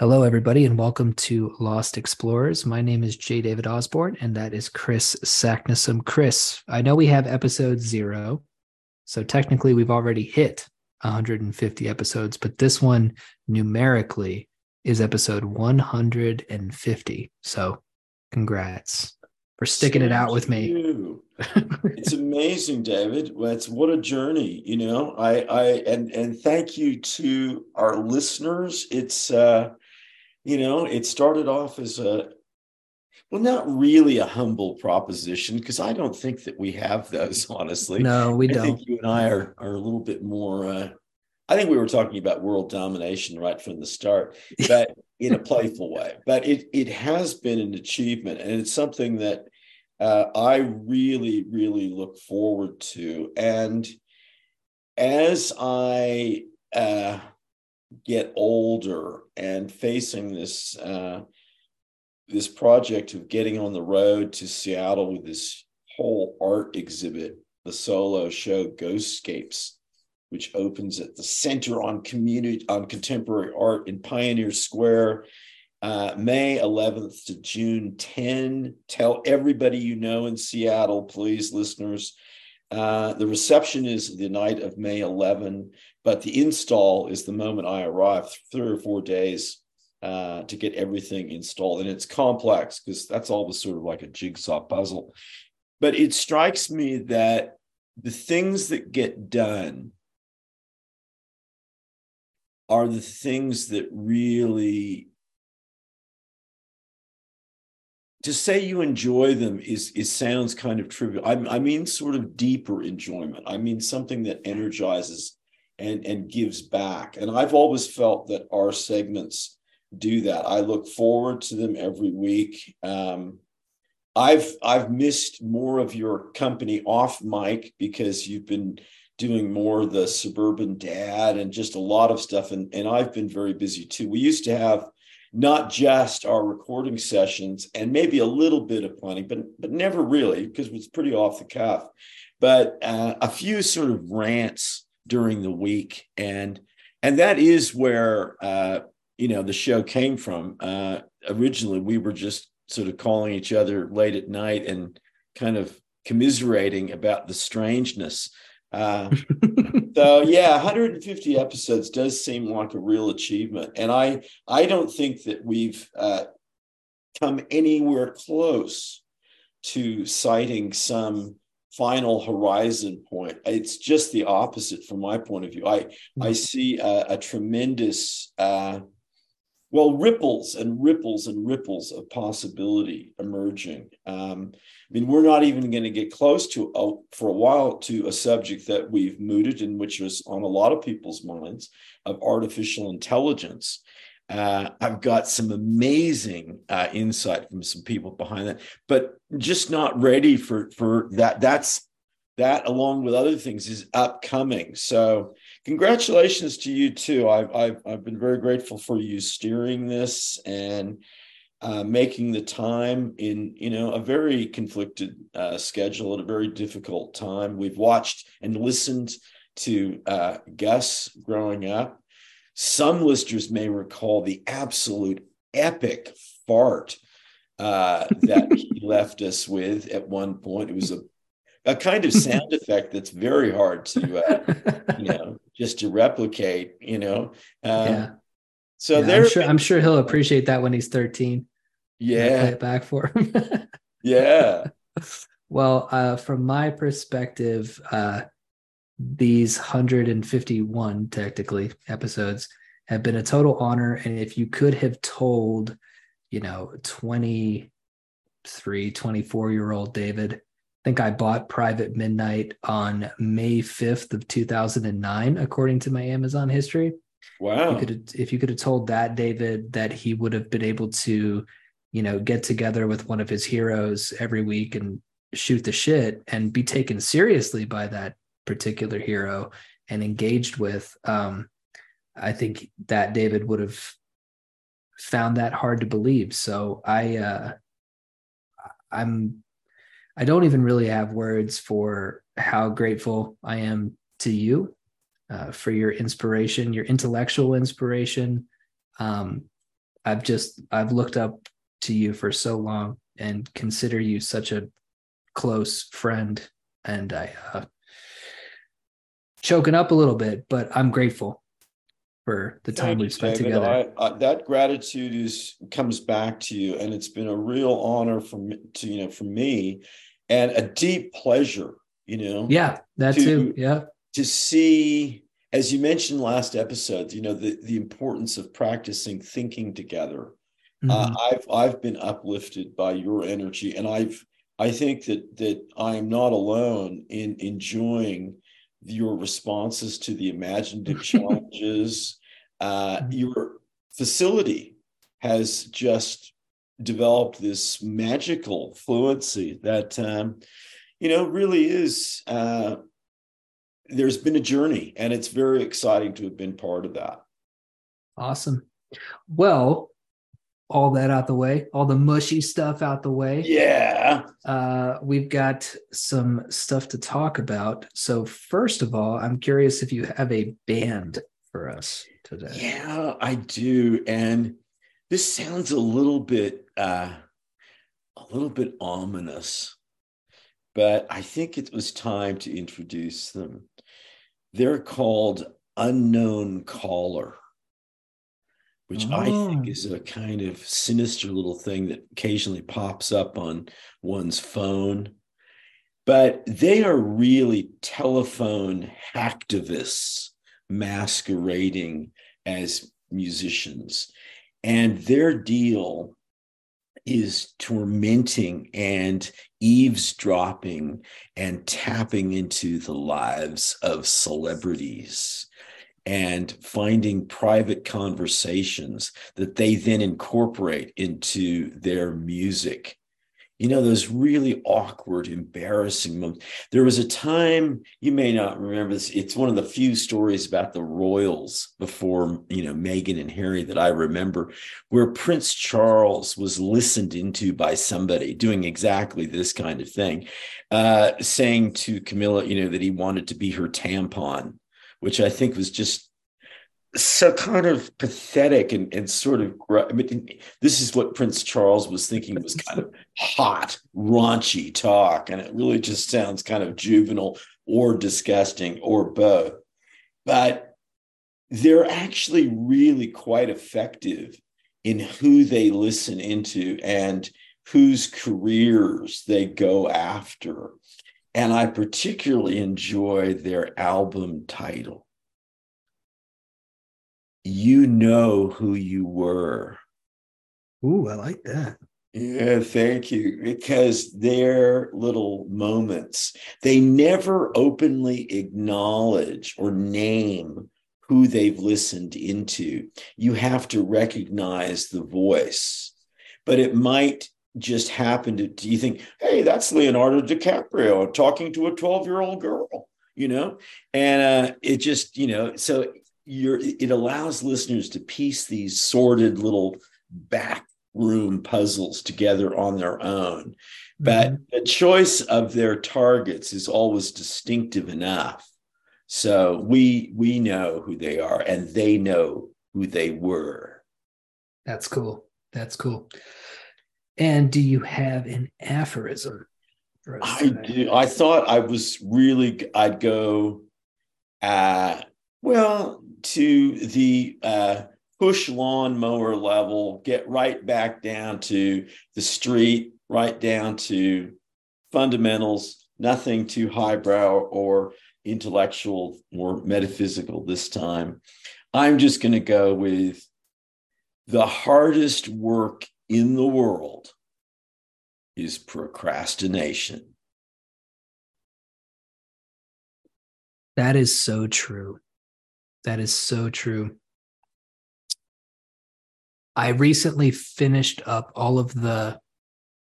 Hello, everybody, and welcome to Lost Xplorers. My name is J. David Osborne, and that is Kris Saknussemm. Chris, I know we have episode zero, so technically we've already hit 150 episodes, but this one numerically is episode 150. So, congrats for sticking Thank it out with me. it's amazing, David. It's what a journey, you know. I I and and thank you to our listeners. It's uh you know, it started off as a well, not really a humble proposition because I don't think that we have those, honestly. No, we I don't. think you and I are are a little bit more. Uh, I think we were talking about world domination right from the start, but in a playful way. But it it has been an achievement, and it's something that uh, I really, really look forward to. And as I uh, get older and facing this uh, this project of getting on the road to Seattle with this whole art exhibit, the solo show Ghostscapes, which opens at the Center on Community on Contemporary Art in Pioneer Square, uh, May 11th to June 10. Tell everybody you know in Seattle, please, listeners. Uh, the reception is the night of May 11, but the install is the moment I arrive, three or four days uh, to get everything installed. And it's complex because that's always sort of like a jigsaw puzzle. But it strikes me that the things that get done are the things that really to say you enjoy them is is sounds kind of trivial. I, I, mean, sort of deeper enjoyment. I mean, something that energizes and and gives back. And I've always felt that our segments do that. I look forward to them every week. Um, I've I've missed more of your company off mic because you've been doing more the suburban dad and just a lot of stuff, and and I've been very busy too. We used to have not just our recording sessions and maybe a little bit of planning, but but never really because it's pretty off the cuff. But uh, a few sort of rants during the week, and and that is where uh, you know the show came from. Uh, originally, we were just sort of calling each other late at night and kind of commiserating about the strangeness. Uh, so yeah, 150 episodes does seem like a real achievement, and I I don't think that we've uh, come anywhere close to citing some final horizon point. It's just the opposite from my point of view. I I mm-hmm. see a, a tremendous uh, well ripples and ripples and ripples of possibility emerging um, i mean we're not even going to get close to a, for a while to a subject that we've mooted and which was on a lot of people's minds of artificial intelligence uh, I've got some amazing uh, insight from some people behind that, but just not ready for for that. That's that, along with other things, is upcoming. So congratulations to you too. I've I've, I've been very grateful for you steering this and uh, making the time in you know a very conflicted uh, schedule at a very difficult time. We've watched and listened to uh, Gus growing up. Some listeners may recall the absolute epic fart uh, that he left us with at one point. It was a a kind of sound effect that's very hard to uh, you know just to replicate you know? Um, yeah. so yeah, there I'm sure, I'm sure he'll appreciate that when he's 13 yeah play it back for him. Yeah. Well uh, from my perspective uh, these 151 technically episodes have been a total honor and if you could have told you know 23 24 year old david I think I bought Private Midnight on May 5th of 2009, according to my Amazon history. Wow. You could, if you could have told that David that he would have been able to, you know, get together with one of his heroes every week and shoot the shit and be taken seriously by that particular hero and engaged with, um, I think that David would have found that hard to believe. So I, uh, I'm I don't even really have words for how grateful I am to you uh, for your inspiration, your intellectual inspiration, um, I've just I've looked up to you for so long and consider you such a close friend and I uh choking up a little bit, but I'm grateful for the time we've spent David. together. I, I, that gratitude is comes back to you, and it's been a real honor from to you know for me, and a deep pleasure. You know, yeah, that to- too. Yeah. to see, as you mentioned last episode, you know the the importance of practicing thinking together. Uh, Mhm. I've I've been uplifted by your energy, and I've I think that that I am not alone in enjoying your responses to the imaginative challenges. Uh, your facility has just developed this magical fluency that um, you know really is. Uh, there's been a journey, and it's very exciting to have been part of that. Awesome. Well, all that out the way, all the mushy stuff out the way. Yeah. Uh, we've got some stuff to talk about. So, first of all, I'm curious if you have a band for us today. Yeah, I do. And this sounds a little bit uh a little bit ominous, but I think it was time to introduce them. They're called Unknown Caller, which I think Oh. is a kind of sinister little thing that occasionally pops up on one's phone. But they are really telephone hacktivists masquerading as musicians. And their deal is tormenting and eavesdropping and tapping into the lives of celebrities and finding private conversations that they then incorporate into their music. You know, those really awkward, embarrassing moments. There was a time, you may not remember this, it's one of the few stories about the royals before, you know, Meghan and Harry that I remember, where Prince Charles was listened into by somebody doing exactly this kind of thing, uh, saying to Camilla, you know, that he wanted to be her tampon, which I think was just so kind of pathetic and, and sort of I mean, this is what Prince Charles was thinking was kind of hot, raunchy talk, and it really just sounds kind of juvenile or disgusting or both. But they're actually really quite effective in who they listen into and whose careers they go after. And I particularly enjoy their album title. You know who you were. Ooh, I like that. Yeah, thank you. Because their little moments, they never openly acknowledge or name who they've listened into. You have to recognize the voice, but it might just happened to, do you think, hey, that's Leonardo DiCaprio talking to a 12 year old girl, you know? And uh, it just, you know, so you're, it allows listeners to piece these sordid little back room puzzles together on their own. But Mhm. the choice of their targets is always distinctive enough. So we we know who they are and they know who they were. that's cool. That's cool. And do you have an aphorism? I do. I thought I was really I'd go uh well to the uh push lawnmower level, get right back down to the street, right down to fundamentals, nothing too highbrow or intellectual or metaphysical this time. I'm just going to go with the hardest work in the world is procrastination. That is so true. That is so true. I recently finished up all of the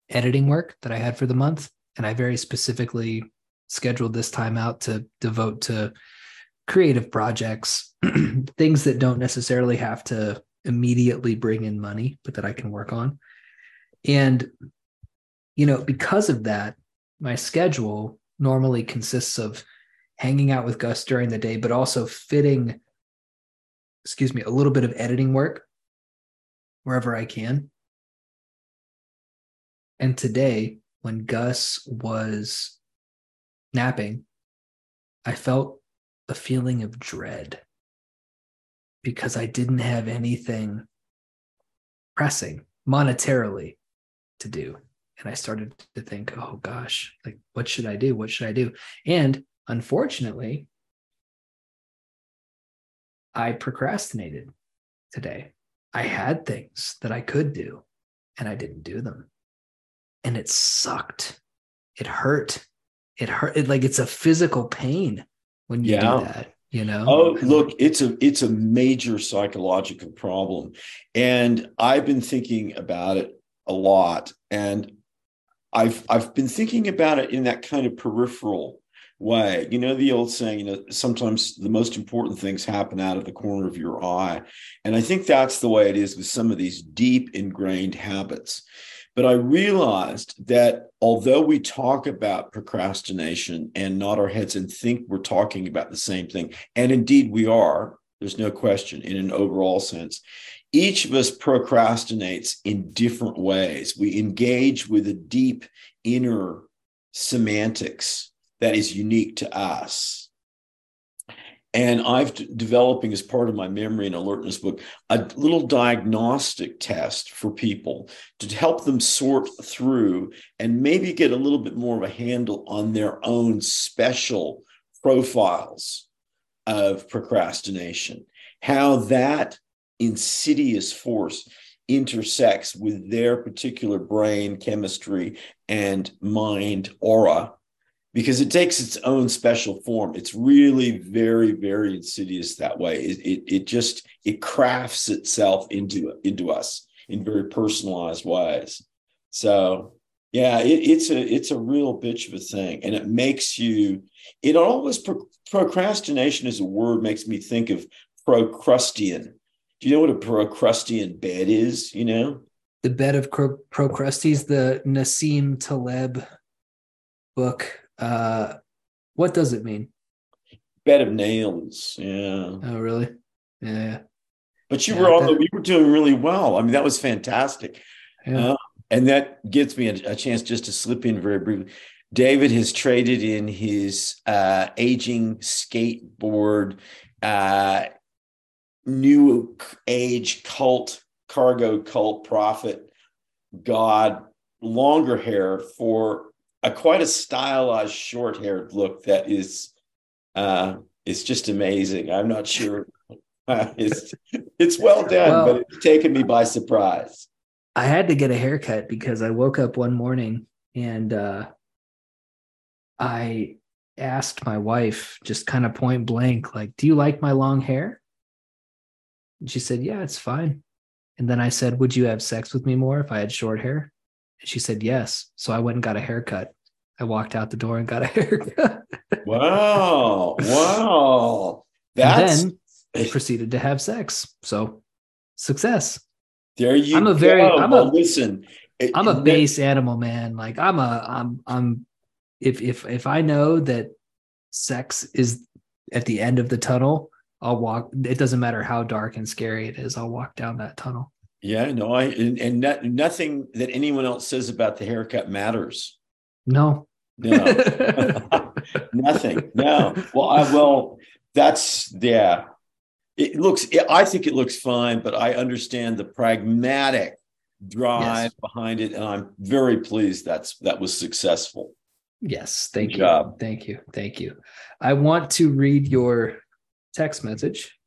editing work that I had for the month, and I very specifically scheduled this time out to devote to creative projects, things that don't necessarily have to immediately bring in money, but that I can work on. And, you know, because of that, my schedule normally consists of hanging out with Gus during the day, but also fitting, excuse me, a little bit of editing work wherever I can. And today, when Gus was napping, I felt a feeling of dread because I didn't have anything pressing monetarily to do. And I started to think, oh gosh, like what should I do? What should I do? And unfortunately, I procrastinated today. I had things that I could do and I didn't do them. And it sucked. It hurt. It hurt. It, like it's a physical pain when you yeah. do that you know? Oh look it's a it's a major psychological problem. And i've been thinking about it a lot. And i've i've been thinking about it in that kind of peripheral way. You know the old saying you know sometimes the most important things happen out of the corner of your eye. And i think that's the way it is with some of these deep ingrained habits. But I realized that although we talk about procrastination and nod our heads and think we're talking about the same thing, and indeed we are, there's no question in an overall sense, each of us procrastinates in different ways. We engage with a deep inner semantics that is unique to us. And I've developing as part of my memory and alertness book a little diagnostic test for people to help them sort through and maybe get a little bit more of a handle on their own special profiles of procrastination, how that insidious force intersects with their particular brain chemistry and mind aura because it takes its own special form. It's really very, very insidious that way. It, it, it just it crafts itself into into us in very personalized ways. So yeah, it, it's a it's a real bitch of a thing, and it makes you. It always pro, procrastination as a word makes me think of procrustean. Do you know what a procrustean bed is? You know, the bed of Pro- Procrustes, the Nassim Taleb book uh, what does it mean? Bed of nails. Yeah. Oh, really? Yeah. But you yeah, were all, you were doing really well. I mean, that was fantastic. Yeah. Uh, and that gives me a, a, chance just to slip in very briefly. David has traded in his uh, aging skateboard, uh, new age cult, cargo cult prophet, God, longer hair for a quite a stylized short haired look that is uh is just amazing. I'm not sure uh, it's it's well done, well, but it's taken me by surprise. I had to get a haircut because I woke up one morning and uh I asked my wife just kind of point blank like do you like my long hair and she said yeah it's fine and then i said would you have sex with me more if i had short hair she said yes. So I went and got a haircut. I walked out the door and got a haircut. wow. Wow. That's... And then they proceeded to have sex. So success. There you I'm a go. very I'm well, a listen. I'm a base animal, man. Like I'm a I'm I'm if if if I know that sex is at the end of the tunnel, I'll walk. It doesn't matter how dark and scary it is. I'll walk down that tunnel. Yeah, no, I and, and not, nothing that anyone else says about the haircut matters. No, no, nothing. No. Well, I well, that's yeah. It looks. I think it looks fine, but I understand the pragmatic drive yes. behind it, and I'm very pleased that's that was successful. Yes, thank Good you, job. thank you, thank you. I want to read your text message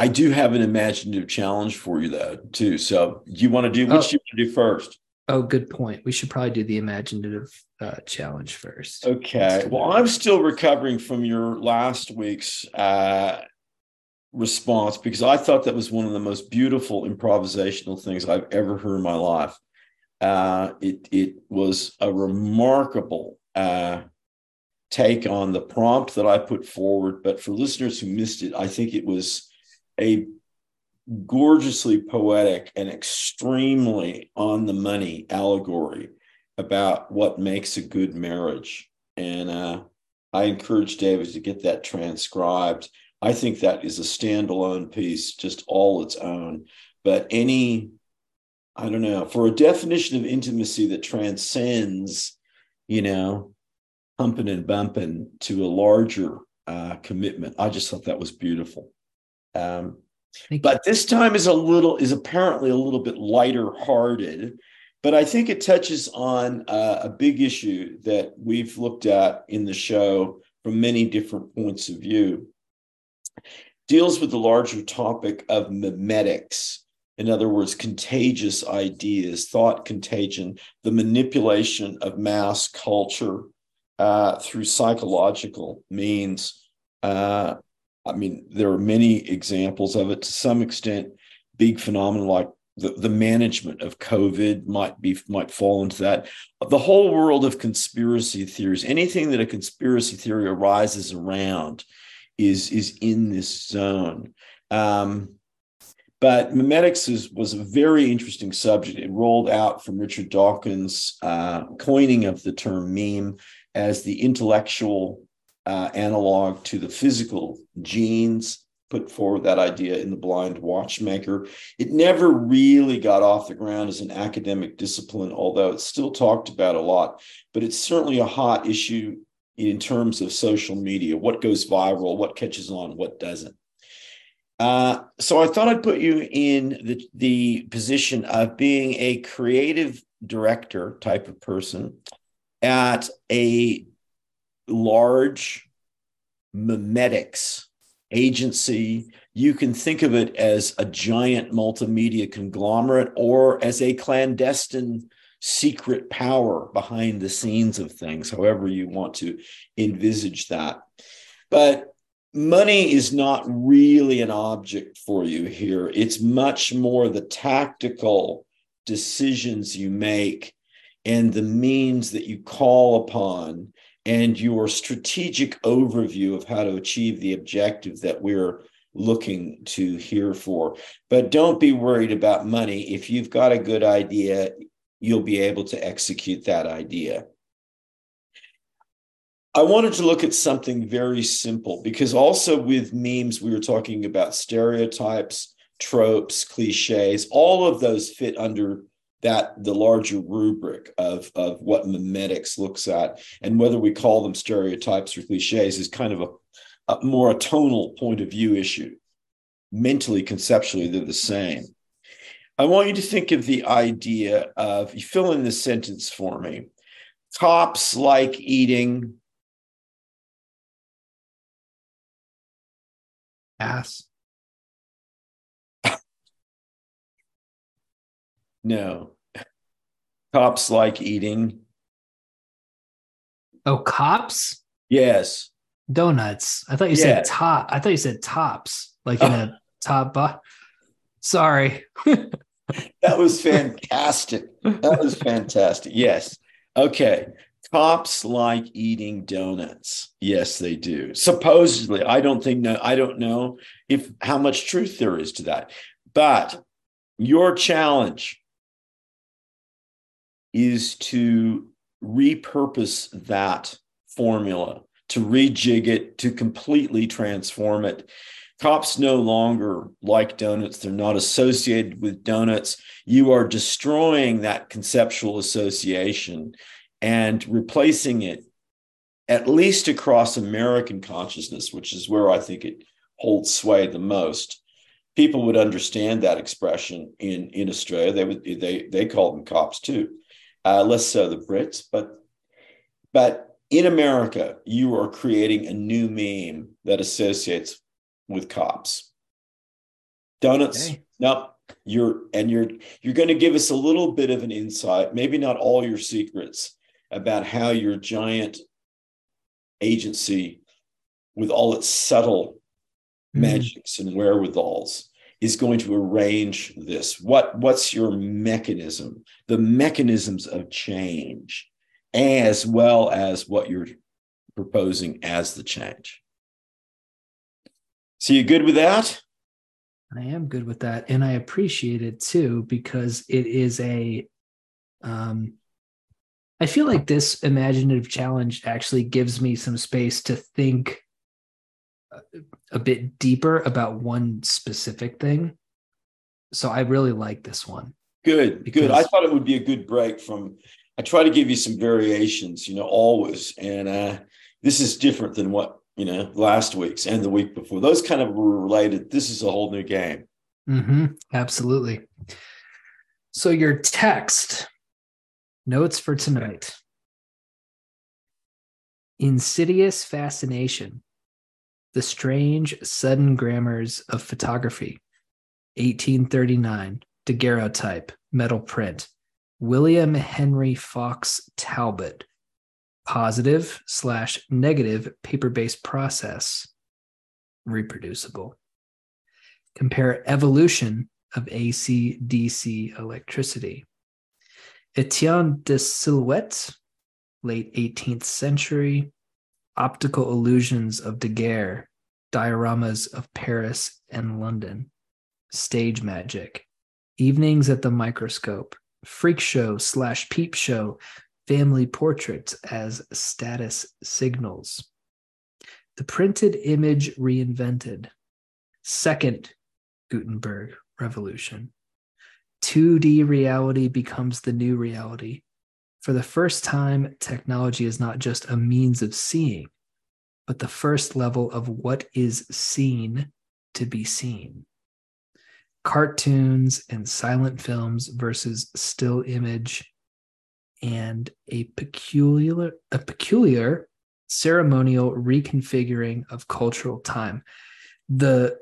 I do have an imaginative challenge for you though, too. So you want to do what oh. you want to do first? Oh, good point. We should probably do the imaginative uh, challenge first. Okay. Well, I'm still recovering from your last week's uh, response because I thought that was one of the most beautiful improvisational things I've ever heard in my life. Uh, it it was a remarkable uh, take on the prompt that I put forward. But for listeners who missed it, I think it was a gorgeously poetic and extremely on the money allegory about what makes a good marriage. And uh, I encourage David to get that transcribed I think that is a standalone piece, just all its own. But any, I don't know, for a definition of intimacy that transcends, you know, humping and bumping to a larger uh, commitment, I just thought that was beautiful. Um, but this time is a little is apparently a little bit lighter hearted but i think it touches on uh, a big issue that we've looked at in the show from many different points of view. Deals with the larger topic of memetics in other words contagious ideas thought contagion the manipulation of mass culture uh, through psychological means. Uh, I mean, there are many examples of it to some extent. Big phenomena like the, the management of COVID might be might fall into that. The whole world of conspiracy theories, anything that a conspiracy theory arises around, is is in this zone. Um, but memetics is, was a very interesting subject. It rolled out from Richard Dawkins' uh, coining of the term meme as the intellectual uh, analog to the physical genes put forward that idea in the blind watchmaker. It never really got off the ground as an academic discipline although it's still talked about a lot but it's certainly a hot issue in terms of social media. What goes viral what catches on what doesn't. Uh, so I thought I'd put you in the, the position of being a creative director type of person at a large memetics agency. You can think of it as a giant multimedia conglomerate or as a clandestine secret power behind the scenes of things, however you want to envisage that. But money is not really an object for you here. It's much more the tactical decisions you make and the means that you call upon and your strategic overview of how to achieve the objective that we're looking to here for. But don't be worried about money. If you've got a good idea, you'll be able to execute that idea. I wanted to look at something very simple because also with memes, we were talking about stereotypes, tropes, cliches, all of those fit under that the larger rubric of, of what memetics looks at and whether we call them stereotypes or cliches is kind of a, a more a tonal point of view issue. Mentally conceptually they're the same. I want you to think of the idea of you fill in this sentence for me. Cops like eating ass No. Cops like eating. Oh, cops? Yes. Donuts. I thought you yeah. said top. I thought you said tops, like in a top. Bu- Sorry. that was fantastic. That was fantastic. Yes. Okay. Cops like eating donuts. Yes, they do. Supposedly, I don't think no, I don't know if how much truth there is to that. But your challenge is to repurpose that formula, to rejig it, to completely transform it. Cops no longer like donuts. They're not associated with donuts. You are destroying that conceptual association and replacing it, at least across American consciousness, which is where I think it holds sway the most. People would understand that expression in, in Australia. They would they they call them cops too uh, less so the Brits, but but in America, you are creating a new meme that associates with cops. Donuts, okay. no, you're and you're you're going to give us a little bit of an insight, maybe not all your secrets about how your giant agency, with all its subtle mm. magics and wherewithals, is going to arrange this. What what's your mechanism? The mechanisms of change as well as what you're proposing as the change. So you good with that? I am good with that and i appreciate it too because it is a um i feel like this imaginative challenge actually gives me some space to think a bit deeper about one specific thing. So I really like this one. Good, because... good. I thought it would be a good break from. I try to give you some variations, you know, always, and uh, this is different than what you know last week's and the week before. Those kind of were related. This is a whole new game. Mm-hmm. Absolutely. So your text notes for tonight. Insidious fascination. The strange sudden grammars of photography. 1839 daguerreotype metal print. William Henry Fox Talbot. Positive slash negative paper based process. Reproducible. Compare evolution of AC DC electricity. Etienne de Silhouette, late 18th century, optical illusions of Daguerre, dioramas of Paris and London, stage magic, evenings at the microscope, freak show slash peep show, family portraits as status signals. The printed image reinvented. Second Gutenberg revolution. 2D reality becomes the new reality. For the first time, technology is not just a means of seeing, but the first level of what is seen to be seen. Cartoons and silent films versus still image and a peculiar a peculiar ceremonial reconfiguring of cultural time. The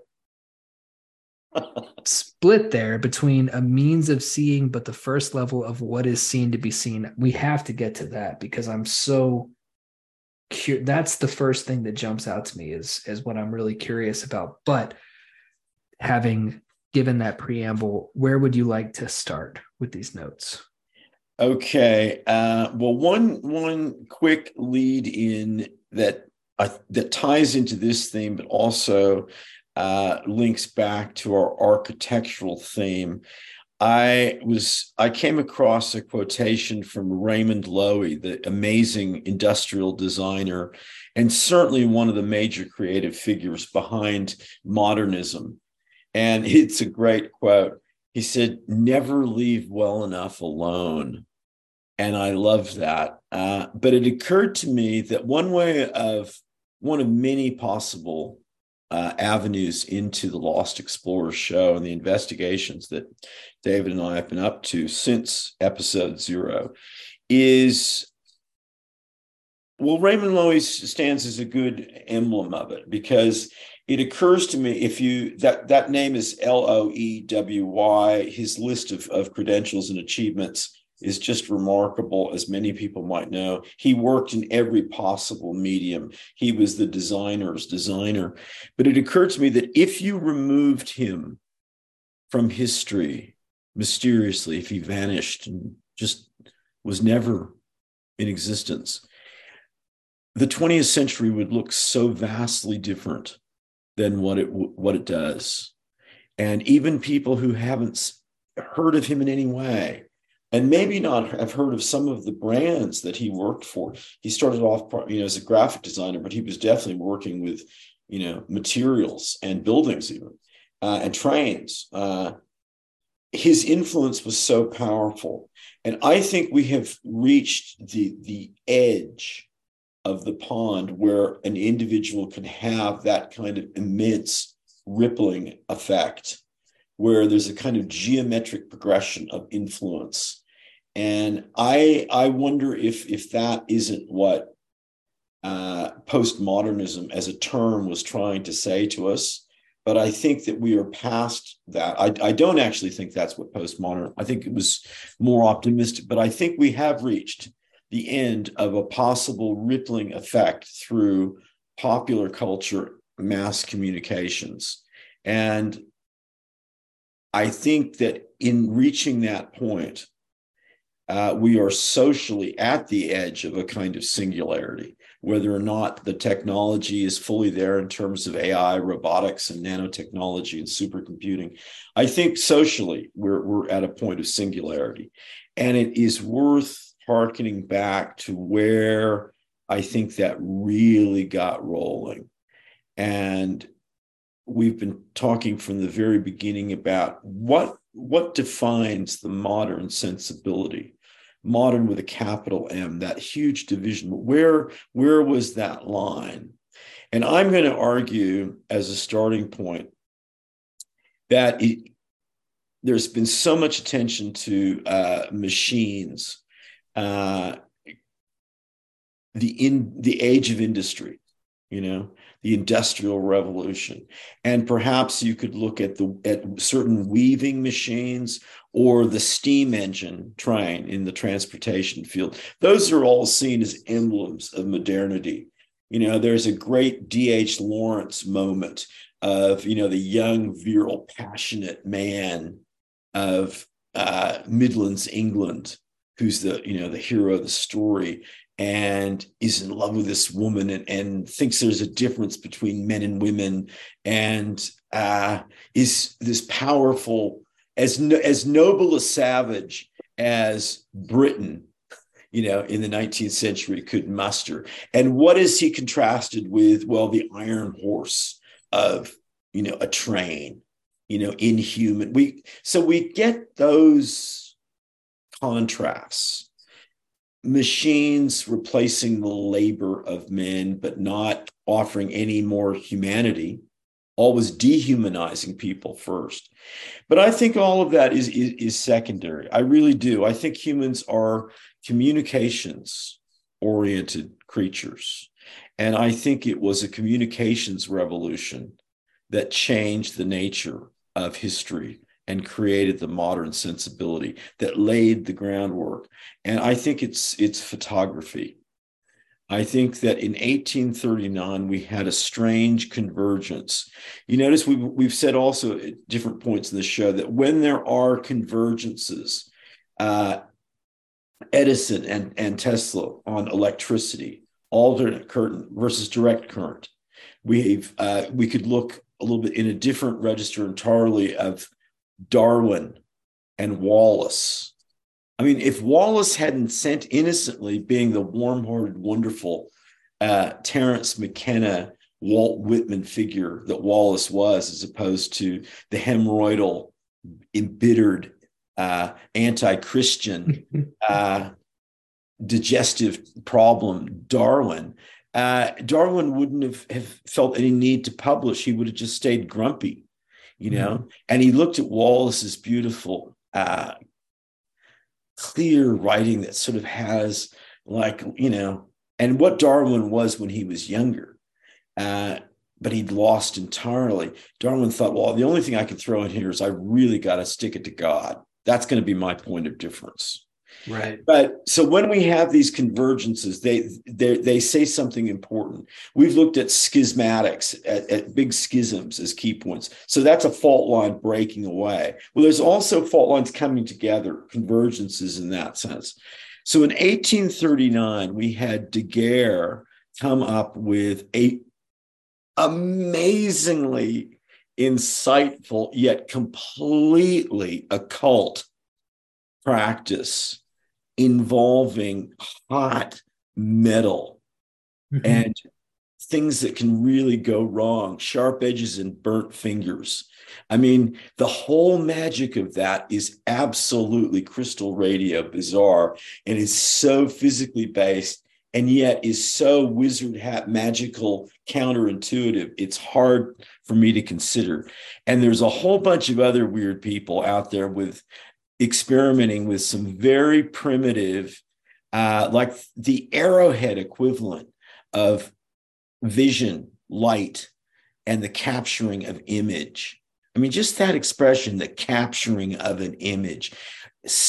split there between a means of seeing but the first level of what is seen to be seen. We have to get to that because i'm so that's the first thing that jumps out to me is is what i'm really curious about. But having given that preamble where would you like to start with these notes? Okay uh, well one one quick lead in that uh, that ties into this theme but also uh, links back to our architectural theme. I was I came across a quotation from Raymond Loewy, the amazing industrial designer, and certainly one of the major creative figures behind modernism. And it's a great quote. He said, "Never leave well enough alone." And I love that. Uh, but it occurred to me that one way of one of many possible uh, avenues into the Lost Xplorers show and the investigations that David and I have been up to since episode zero is well, Raymond Loewy stands as a good emblem of it because it occurs to me if you that that name is L O E W Y, his list of, of credentials and achievements is just remarkable, as many people might know. He worked in every possible medium. He was the designer's designer. But it occurred to me that if you removed him from history mysteriously, if he vanished and just was never in existence, the 20th century would look so vastly different than what it what it does. And even people who haven't heard of him in any way and maybe not have heard of some of the brands that he worked for. He started off, you know, as a graphic designer, but he was definitely working with, you know, materials and buildings even, uh, and trains. Uh, his influence was so powerful, and I think we have reached the the edge of the pond where an individual can have that kind of immense rippling effect where there's a kind of geometric progression of influence. And I I wonder if if that isn't what uh, postmodernism as a term was trying to say to us. But I think that we are past that. I, I don't actually think that's what postmodern. I think it was more optimistic, but I think we have reached the end of a possible rippling effect through popular culture, mass communications. And I think that in reaching that point, uh, we are socially at the edge of a kind of singularity, whether or not the technology is fully there in terms of AI, robotics, and nanotechnology and supercomputing. I think socially, we're, we're at a point of singularity. And it is worth harkening back to where I think that really got rolling. and we've been talking from the very beginning about what what defines the modern sensibility modern with a capital m that huge division. Where where was that line? And i'm going to argue as a starting point that it, there's been so much attention to uh, machines uh, the in the age of industry you know the industrial revolution. And perhaps you could look at the at certain weaving machines or the steam engine train in the transportation field. Those are all seen as emblems of modernity. You know there's a great dh lawrence moment of you know the young virile passionate man of uh, midlands england who's the you know the hero of the story and is in love with this woman and, and thinks there's a difference between men and women. And uh, is this powerful as no, as noble a savage as britain you know in the 19th century could muster. And what is he contrasted with? Well the iron horse of you know a train you know inhuman. We so we get those contrasts machines replacing the labor of men, but not offering any more humanity, always dehumanizing people first. But I think all of that is, is, is secondary. I really do. I think humans are communications oriented creatures. And I think it was a communications revolution that changed the nature of history and created the modern sensibility that laid the groundwork. And I think it's it's photography. I think that in 1839 we had a strange convergence. You notice we've, we've said also at different points in the show that when there are convergences, uh, Edison and, and Tesla on electricity, alternate current versus direct current, we've uh, we could look a little bit in a different register entirely of Darwin and Wallace. I mean, if Wallace hadn't sent innocently, being the warm hearted, wonderful uh, Terence McKenna, Walt Whitman figure that Wallace was, as opposed to the hemorrhoidal, embittered, uh, anti Christian, uh, digestive problem, Darwin. Uh, Darwin wouldn't have, have felt any need to publish. He would have just stayed grumpy you know? Mm-hmm. and he looked at wallace's beautiful uh clear writing that sort of has like you know and what darwin was when he was younger uh but he'd lost entirely. Darwin thought well the only thing i can throw in here is i really got to stick it to god. That's going to be my point of difference Right. But so when we have these convergences, they they they say something important. We've looked at schismatics, at, at, big schisms as key points. So that's a fault line breaking away. Well, there's also fault lines coming together, convergences in that sense. So in 1839, we had Daguerre come up with a amazingly insightful yet completely occult practice involving hot metal mm-hmm. and things that can really go wrong, sharp edges and burnt fingers. I mean, the whole magic of that is absolutely crystal radio bizarre and is so physically based and yet is so wizard hat magical counterintuitive it's hard for me to consider and there's a whole bunch of other weird people out there with experimenting with some very primitive, uh, like the arrowhead equivalent of vision, light, and the capturing of image. I mean, just that expression, the capturing of an image,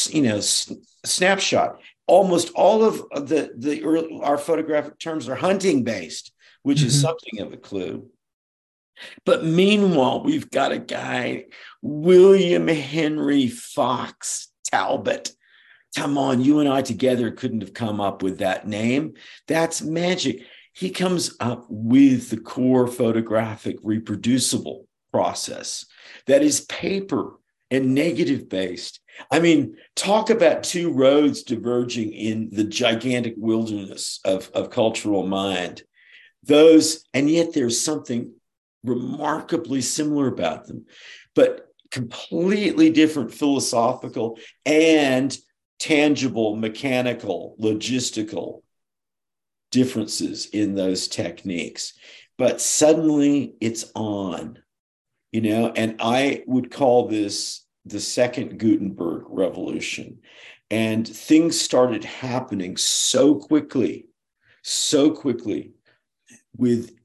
you know, snapshot. Almost all of the the early, our photographic terms are hunting based, which mm-hmm. is something of a clue. But meanwhile, we've got a guy, William Henry Fox Talbot. Come on, you and I together couldn't have come up with that name. That's magic. He comes up with the core photographic reproducible process that is paper and negative based. I mean, talk about two roads diverging in the gigantic wilderness of, of cultural mind. those, and yet there's something remarkably similar about them, but completely different philosophical and tangible, mechanical, logistical differences in those techniques. But suddenly it's on, you know, and I would call this the second Gutenberg revolution. And things started happening so quickly, so quickly with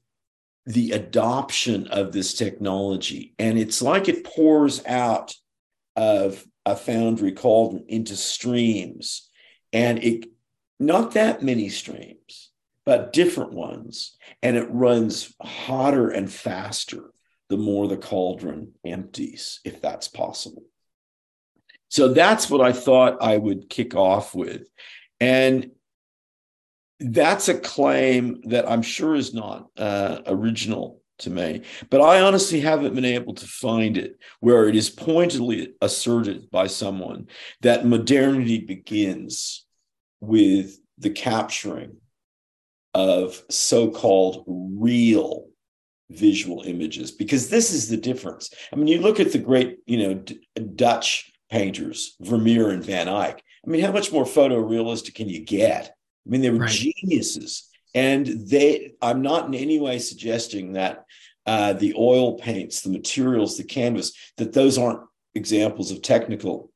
the adoption of this technology. And it's like it pours out of a foundry cauldron into streams. And it not that many streams, but different ones. And it runs hotter and faster the more the cauldron empties, if that's possible. So that's what I thought I would kick off with. And that's a claim that I'm sure is not uh, original to me, but I honestly haven't been able to find it where it is pointedly asserted by someone that modernity begins with the capturing of so called real visual images because this is the difference. I mean, you look at the great, you know, D- Dutch painters, Vermeer and Van Eyck. I mean, how much more photorealistic can you get? I mean, they were right. geniuses. And they, I'm not in any way suggesting that uh, the oil paints, the materials, the canvas, that those aren't examples of technical,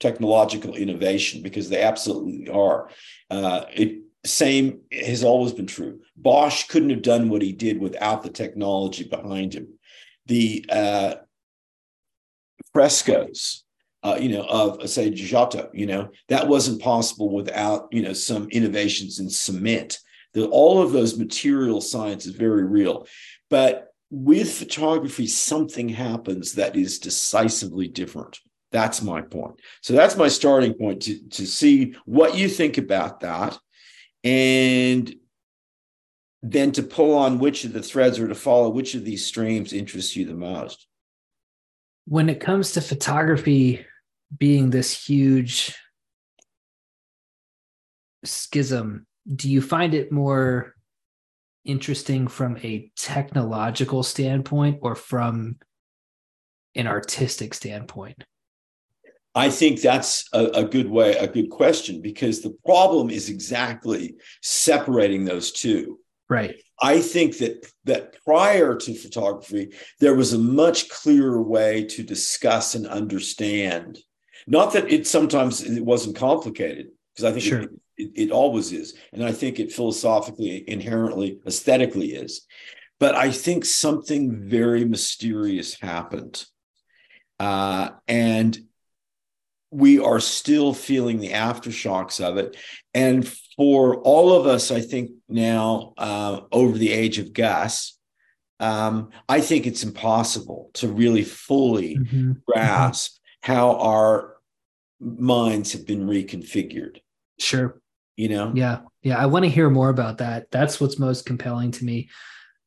technological innovation because they absolutely are. Uh, it same has always been true. Bosch couldn't have done what he did without the technology behind him. The uh, frescoes, uh, you know, of say Giotto, you know, that wasn't possible without, you know, some innovations in cement. The, all of those material science is very real. But with photography, something happens that is decisively different. That's my point. So that's my starting point to, to see what you think about that. And then to pull on which of the threads or to follow which of these streams interests you the most. When it comes to photography, being this huge schism, do you find it more interesting from a technological standpoint or from an artistic standpoint? I think that's a, a, good way, a good question, because the problem is exactly separating those two. Right. I think that that prior to photography, there was a much clearer way to discuss and understand not that it sometimes it wasn't complicated, because I think sure. it, it, it always is. And I think it philosophically, inherently, aesthetically is. But I think something very mysterious happened. Uh, and we are still feeling the aftershocks of it. And for all of us, I think now uh, over the age of Gus, um, I think it's impossible to really fully mm-hmm. grasp how our minds have been reconfigured. Sure. You know? Yeah. Yeah. I want to hear more about that. That's what's most compelling to me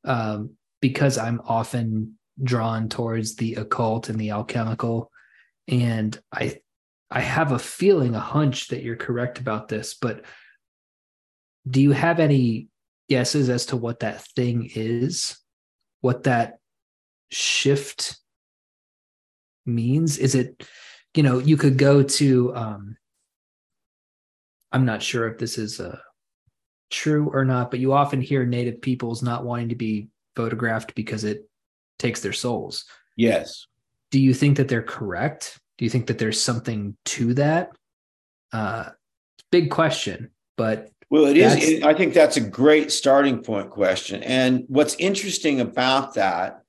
um, because I'm often drawn towards the occult and the alchemical. And I, I have a feeling, a hunch that you're correct about this, but do you have any guesses as to what that thing is? What that shift means? Is it you know, you could go to um I'm not sure if this is uh true or not, but you often hear native peoples not wanting to be photographed because it takes their souls. Yes. Do you think that they're correct? Do you think that there's something to that? Uh big question, but well, it is. I think that's a great starting point question. And what's interesting about that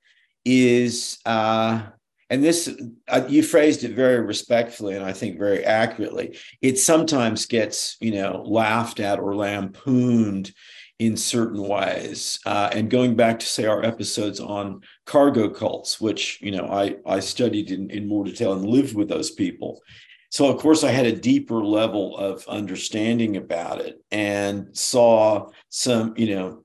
is uh, and this uh, you phrased it very respectfully and i think very accurately. It sometimes gets you know laughed at or lampooned in certain ways. Uh, and going back to say our episodes on cargo cults which you know i i studied in, in more detail and lived with those people. So of course i had a deeper level of understanding about it and saw some you know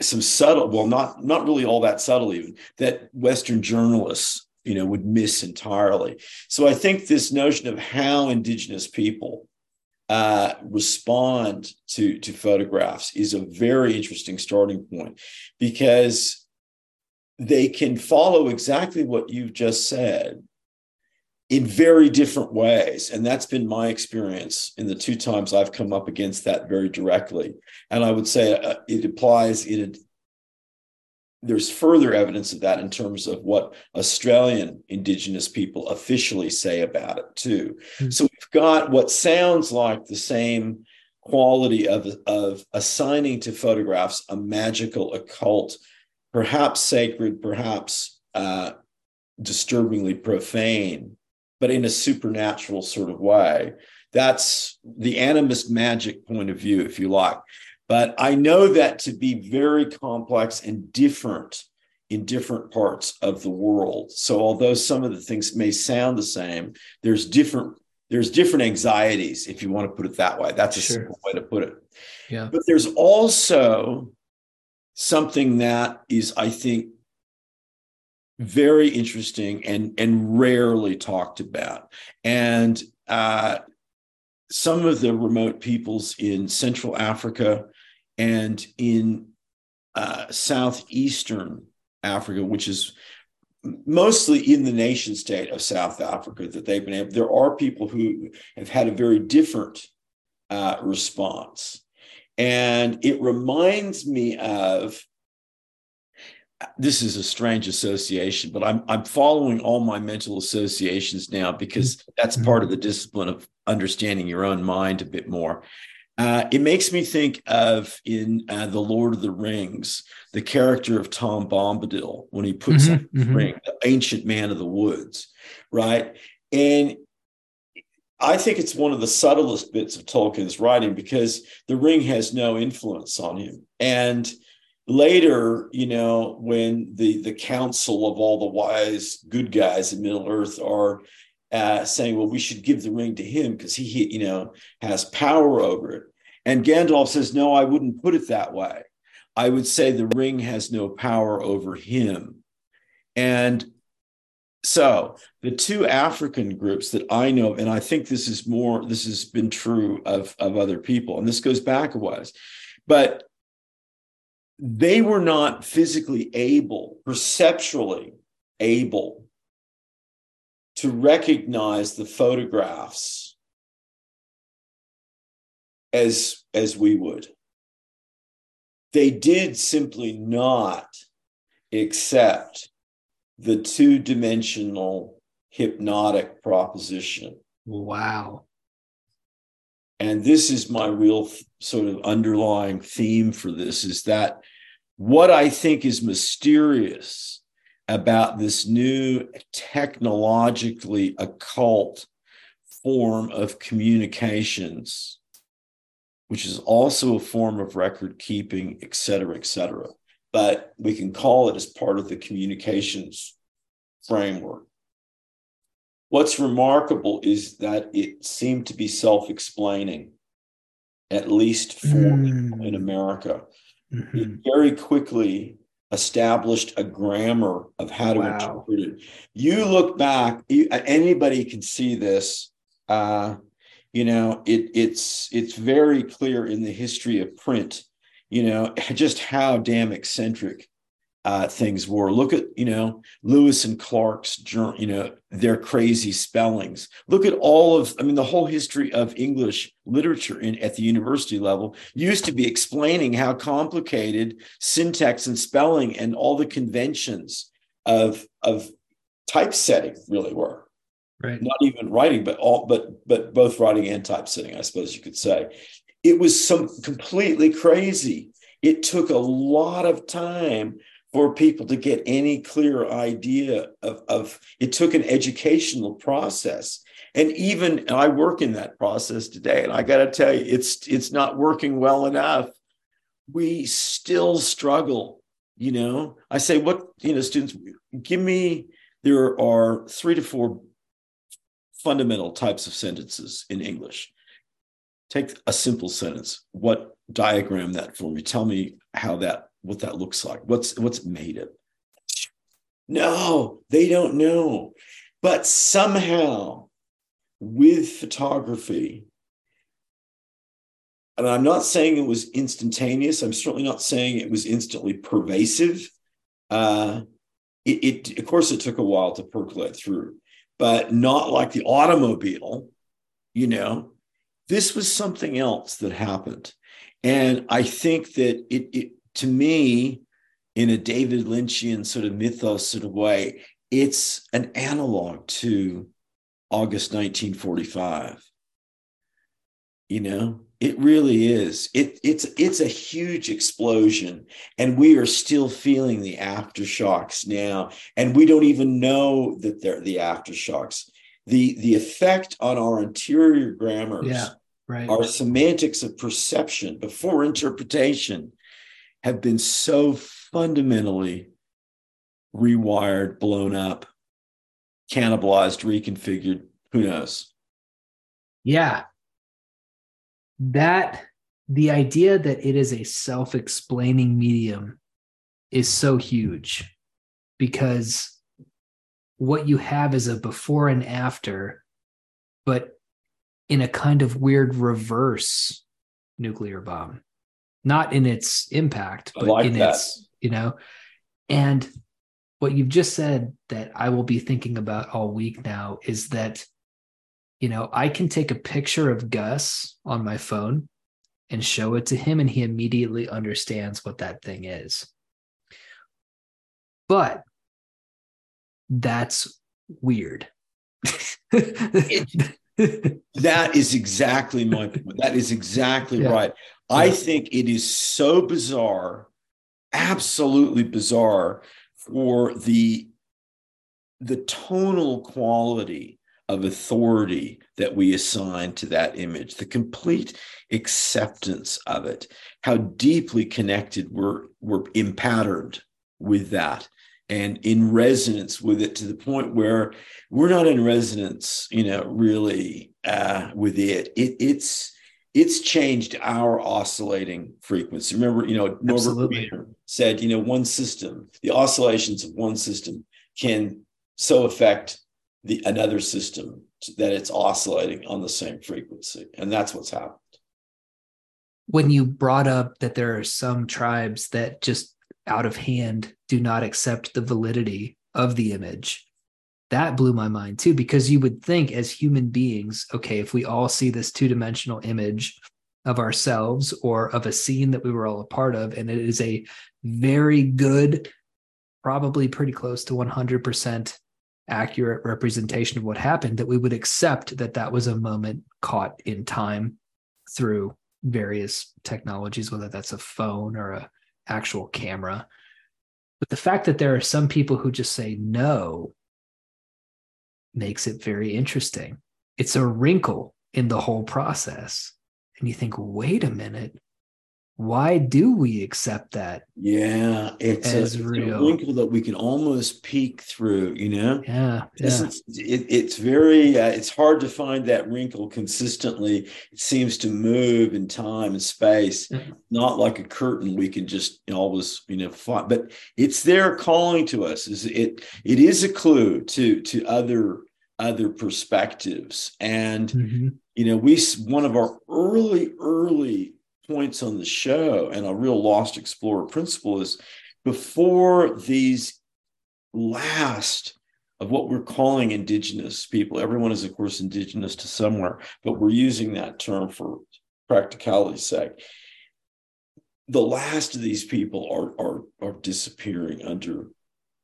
some subtle well not not really all that subtle even that western journalists you know would miss entirely. So i think this notion of how indigenous people uh, respond to to photographs is a very interesting starting point because they can follow exactly what you've just said in very different ways. And that's been my experience in the two times i've come up against that very directly. And i would say uh, it applies it there's further evidence of that in terms of what Australian Indigenous people officially say about it, too. Mm-hmm. So we've got what sounds like the same quality of, of assigning to photographs a magical, occult, perhaps sacred, perhaps uh, disturbingly profane, but in a supernatural sort of way. That's the animist magic point of view, if you like. But I know that to be very complex and different in different parts of the world. So although some of the things may sound the same, there's different there's different anxieties if you want to put it that way. That's a sure. simple way to put it. Yeah. But there's also something that is I think very interesting and and rarely talked about. And uh, some of the remote peoples in Central Africa and in uh, southeastern Africa, which is mostly in the nation state of South Africa, that they've been able. There are people who have had a very different uh, response, and it reminds me of. This is a strange association, but I'm I'm following all my mental associations now because that's part of the discipline of understanding your own mind a bit more. Uh, it makes me think of in uh, the Lord of the Rings, the character of Tom Bombadil when he puts mm-hmm, the mm-hmm. ring, the ancient man of the woods, right? And I think it's one of the subtlest bits of Tolkien's writing because the ring has no influence on him. And later, you know, when the the council of all the wise good guys in Middle Earth are uh, saying, well, we should give the ring to him because he, you know, has power over it. And Gandalf says, no, I wouldn't put it that way. I would say the ring has no power over him. And so the two African groups that I know, and I think this is more, this has been true of, of other people, and this goes back a ways, but they were not physically able, perceptually able to recognize the photographs as as we would. They did simply not accept the two-dimensional hypnotic proposition. Wow. And this is my real sort of underlying theme for this is that what i think is mysterious about this new technologically occult form of communications, which is also a form of record keeping, et cetera, et cetera. But we can call it as part of the communications framework. What's remarkable is that it seemed to be self explaining, at least for mm. in America. Mm-hmm. It very quickly established a grammar of how to wow. interpret it. You look back, you, anybody can see this. Uh, you know, it, it's it's very clear in the history of print. You know, just how damn eccentric uh, things were. Look at you know Lewis and Clark's you know their crazy spellings. Look at all of I mean the whole history of English literature in at the university level used to be explaining how complicated syntax and spelling and all the conventions of of typesetting really were. Right. Not even writing, but all but but both writing and typesetting, I suppose you could say. It was some completely crazy. It took a lot of time for people to get any clear idea of, of it took an educational process. And even and i work in that process today and i got to tell you it's it's not working well enough. We still struggle you know? I say what you know students give me there are three to four fundamental types of sentences in english. Take a simple sentence. What diagram that for me? Tell me how that what that looks like. What's what's made it? No, they don't know. But somehow, with photography, and I'm not saying it was instantaneous. I'm certainly not saying it was instantly pervasive. Uh, it, it, of course, it took a while to percolate through, but not like the automobile. You know, this was something else that happened, and I think that it, it to me, in a David Lynchian sort of mythos sort of way, it's an analog to August 1945. You know, it really is. It, it's it's a huge explosion, and we are still feeling the aftershocks now, and we don't even know that they're the aftershocks. the The effect on our interior grammars, yeah, right. our semantics of perception before interpretation, have been so fundamentally rewired, blown up, cannibalized, reconfigured. Who knows? Yeah, that the idea that it is a self-explaining medium is so huge because what you have is a before and after but in a kind of weird reverse nuclear bomb not in its impact but like in that. its you know and what you've just said that i will be thinking about all week now is that you know, I can take a picture of Gus on my phone and show it to him, and he immediately understands what that thing is. But that's weird. it, that is exactly my point. That is exactly yeah. right. I think it is so bizarre, absolutely bizarre for the the tonal quality of authority that we assign to that image, the complete acceptance of it, how deeply connected we're, we're impatterned with that and in resonance with it to the point where we're not in resonance, you know, really uh, with it. it. It's it's changed our oscillating frequency. Remember, you know, Norbert Wiener said, you know, one system, the oscillations of one system can so affect the another system that it's oscillating on the same frequency and that's what's happened when you brought up that there are some tribes that just out of hand do not accept the validity of the image that blew my mind too because you would think as human beings okay if we all see this two-dimensional image of ourselves or of a scene that we were all a part of and it is a very good probably pretty close to 100% accurate representation of what happened that we would accept that that was a moment caught in time through various technologies whether that's a phone or a actual camera. But the fact that there are some people who just say no makes it very interesting. It's a wrinkle in the whole process. And you think wait a minute why do we accept that? Yeah, it's, a, it's a, wrinkle that we can almost peek through. You know, yeah, yeah. It, it's very uh, it's hard to find that wrinkle consistently. It seems to move in time and space, mm-hmm. not like a curtain we can just always you know find. But it's there calling to us. Is it? It is a clue to to other other perspectives and. Mm-hmm. You know, we one of our early, early points on the show and a real Lost Xplorer principle is before these last of what we're calling indigenous people everyone is of course indigenous to somewhere but we're using that term for practicality's sake. The last of these people are are are disappearing under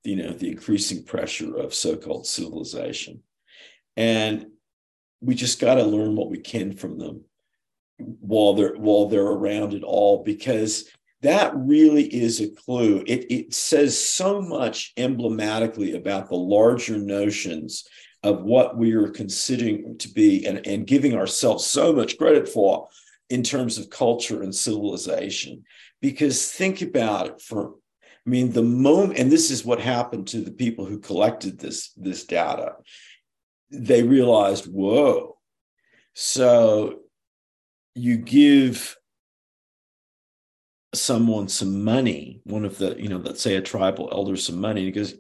you know the increasing pressure of so-called civilization. And we just got to learn what we can from them while they're while they're around at all because that really is a clue. It, it says so much emblematically about the larger notions of what we are considering to be and, and giving ourselves so much credit for in terms of culture and civilization. Because think about it for I mean, the moment, and this is what happened to the people who collected this, this data. They realized, whoa. So you give someone some money, one of the, you know, let's say a tribal elder some money, he goes,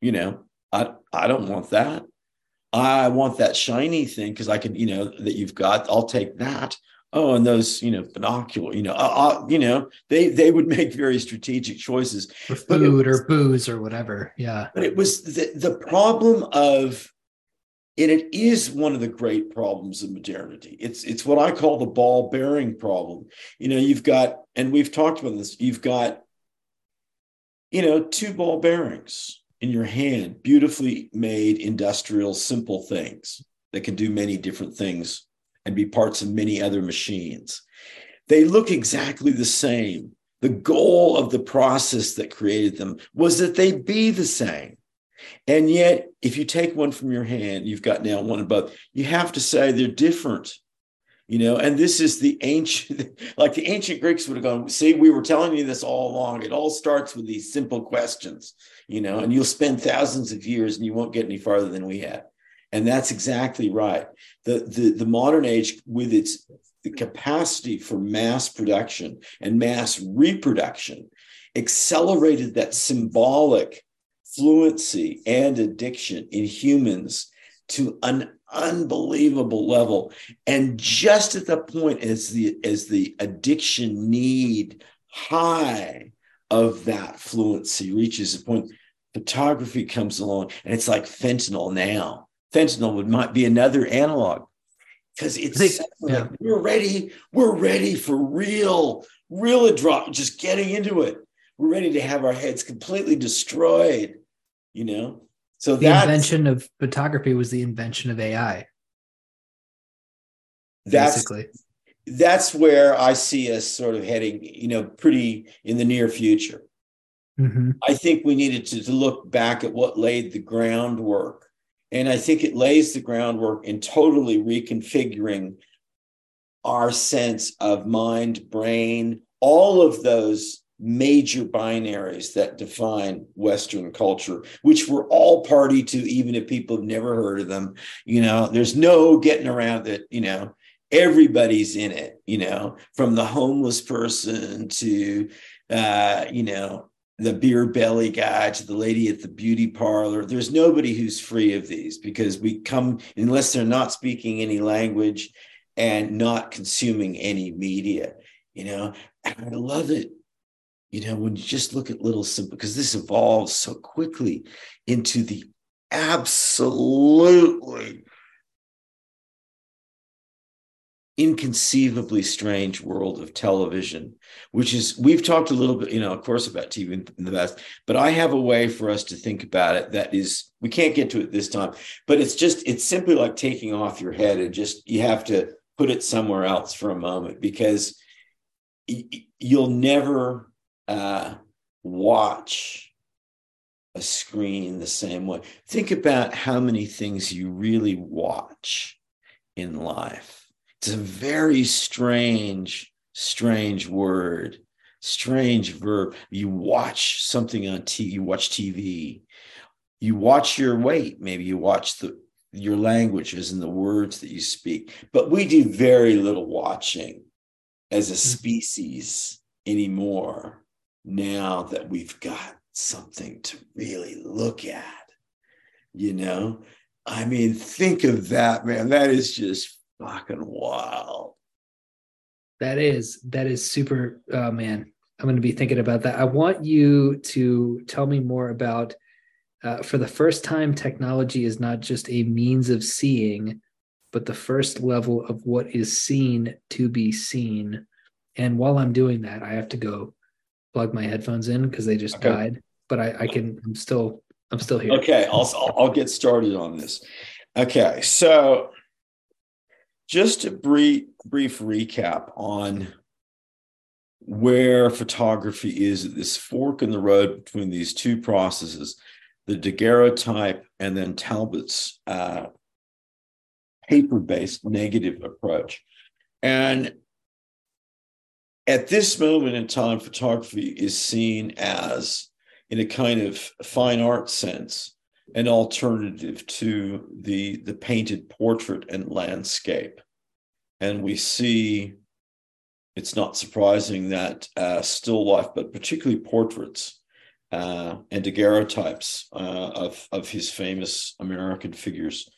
you know, I I don't want that. I want that shiny thing because I can, you know, that you've got. I'll take that. Oh, and those, you know, binocular, you know, uh, uh, you know, they they would make very strategic choices for food was, or booze or whatever. Yeah, but it was the the problem of, and it is one of the great problems of modernity. It's it's what I call the ball bearing problem. You know, you've got, and we've talked about this. You've got, you know, two ball bearings in your hand, beautifully made industrial simple things that can do many different things and be parts of many other machines. They look exactly the same. The goal of the process that created them was that they be the same. And yet, if you take one from your hand, you've got now one above, you have to say they're different you know and this is the ancient like the ancient greeks would have gone see we were telling you this all along. It all starts with these simple questions you know and you'll spend thousands of years and you won't get any farther than we have. And that's exactly right. The the, the modern age with its capacity for mass production and mass reproduction accelerated that symbolic fluency and addiction in humans to an unbelievable level. And just at the point as the as the addiction need high of that fluency reaches a point photography comes along and it's like fentanyl now. Fentanyl would might be another analog. Because it's think, yeah. like we're ready we're ready for real real drop just getting into it. We're ready to have our heads completely destroyed you know so the invention of photography was the invention of AI. That's, basically. That's where I see us sort of heading, you know, pretty in the near future. Mm-hmm. I think we needed to, to look back at what laid the groundwork. And I think it lays the groundwork in totally reconfiguring our sense of mind, brain, all of those major binaries that define Western culture, which we're all party to, even if people have never heard of them. You know, there's no getting around that, you know, everybody's in it, you know, from the homeless person to, uh, you know, the beer belly guy to the lady at the beauty parlor. There's nobody who's free of these because we come, unless they're not speaking any language and not consuming any media, you know. And I love it you know, when you just look at little simple, because this evolves so quickly into the absolutely inconceivably strange world of television, which is, we've talked a little bit, you know, of course, about TV in the past, but I have a way for us to think about it that is, we can't get to it this time, but it's just, it's simply like taking off your head and just, you have to put it somewhere else for a moment because you'll never uh, watch a screen the same way. Think about how many things you really watch in life. It's a very strange, strange word, strange verb. You watch something on TV, you watch TV, you watch your weight, maybe you watch the your languages and the words that you speak. But we do very little watching as a mm. species anymore now that we've got something to really look at. You know, I mean, think of that, man. That is just fucking wild. That is, that is super, oh man. I'm going to be thinking about that. I want you to tell me more about, uh, for the first time, technology is not just a means of seeing, but the first level of what is seen to be seen. And while I'm doing that, I have to go plug my headphones in because they just okay. died. But I, I can. I'm still. I'm still here. Okay, I'll I'll get started on this. Okay, so just a brief brief recap on where photography is at this fork in the road between these two processes, the daguerreotype and then Talbot's uh, paper-based negative approach. And at this moment in time, photography is seen as, in a kind of fine art sense, an alternative to the, the painted portrait and landscape. And we see, it's not surprising that uh, still life, but particularly portraits uh, and daguerreotypes uh, of, of his famous American figures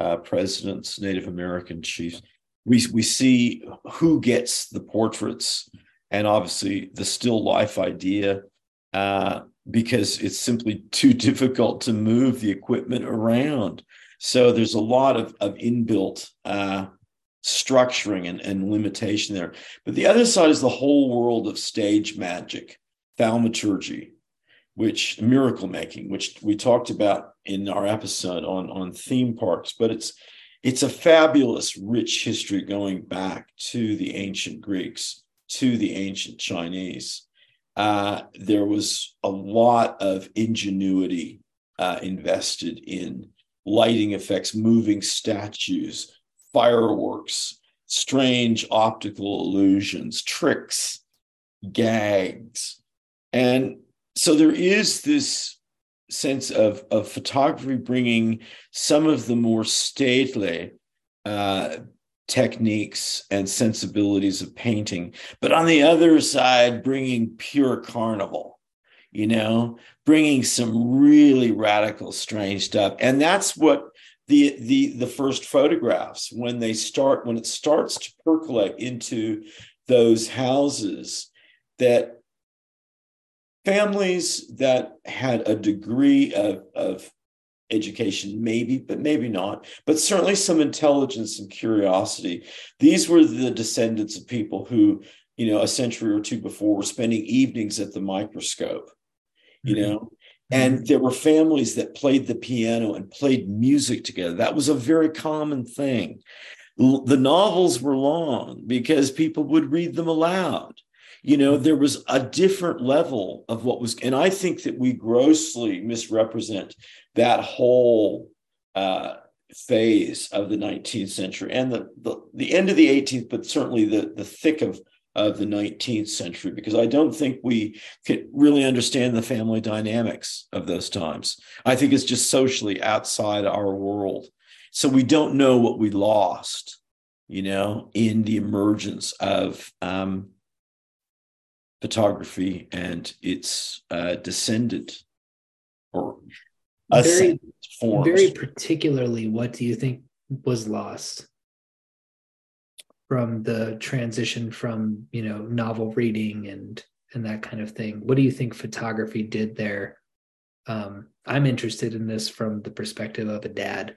uh, presidents, Native American chiefs. We we see who gets the portraits, and obviously the still life idea, uh, because it's simply too difficult to move the equipment around. So there's a lot of of inbuilt uh, structuring and, and limitation there. But the other side is the whole world of stage magic, thaumaturgy, which miracle making, which we talked about in our episode on, on theme parks, but it's it's a fabulous, rich history going back to the ancient Greeks, to the ancient Chinese. Uh, there was a lot of ingenuity uh, invested in lighting effects, moving statues, fireworks, strange optical illusions, tricks, gags. And so there is this sense of, of photography bringing some of the more stately uh, techniques and sensibilities of painting, but on the other side, bringing pure carnival, you know, bringing some really radical, strange stuff. And that's what the the the first photographs when they start when it starts to percolate into those houses that families that had a degree of, of education maybe but maybe not but certainly some intelligence and curiosity these were the descendants of people who you know a century or two before were spending evenings at the microscope you mm-hmm. know and mm-hmm. there were families that played the piano and played music together. That was a very common thing. The novels were long because people would read them aloud. You know, there was a different level of what was, and I think that we grossly misrepresent that whole uh, phase of the 19th century and the, the, the end of the 18th, but certainly the, the thick of of the 19th century because I don't think we can really understand the family dynamics of those times. I think it's just socially outside our world. So we don't know what we lost, you know, in the emergence of um, photography and its uh, descendant or very, forms. Very particularly, what do you think was lost? from the transition from you know novel reading and and that kind of thing what do you think photography did there um i'm interested in this from the perspective of a dad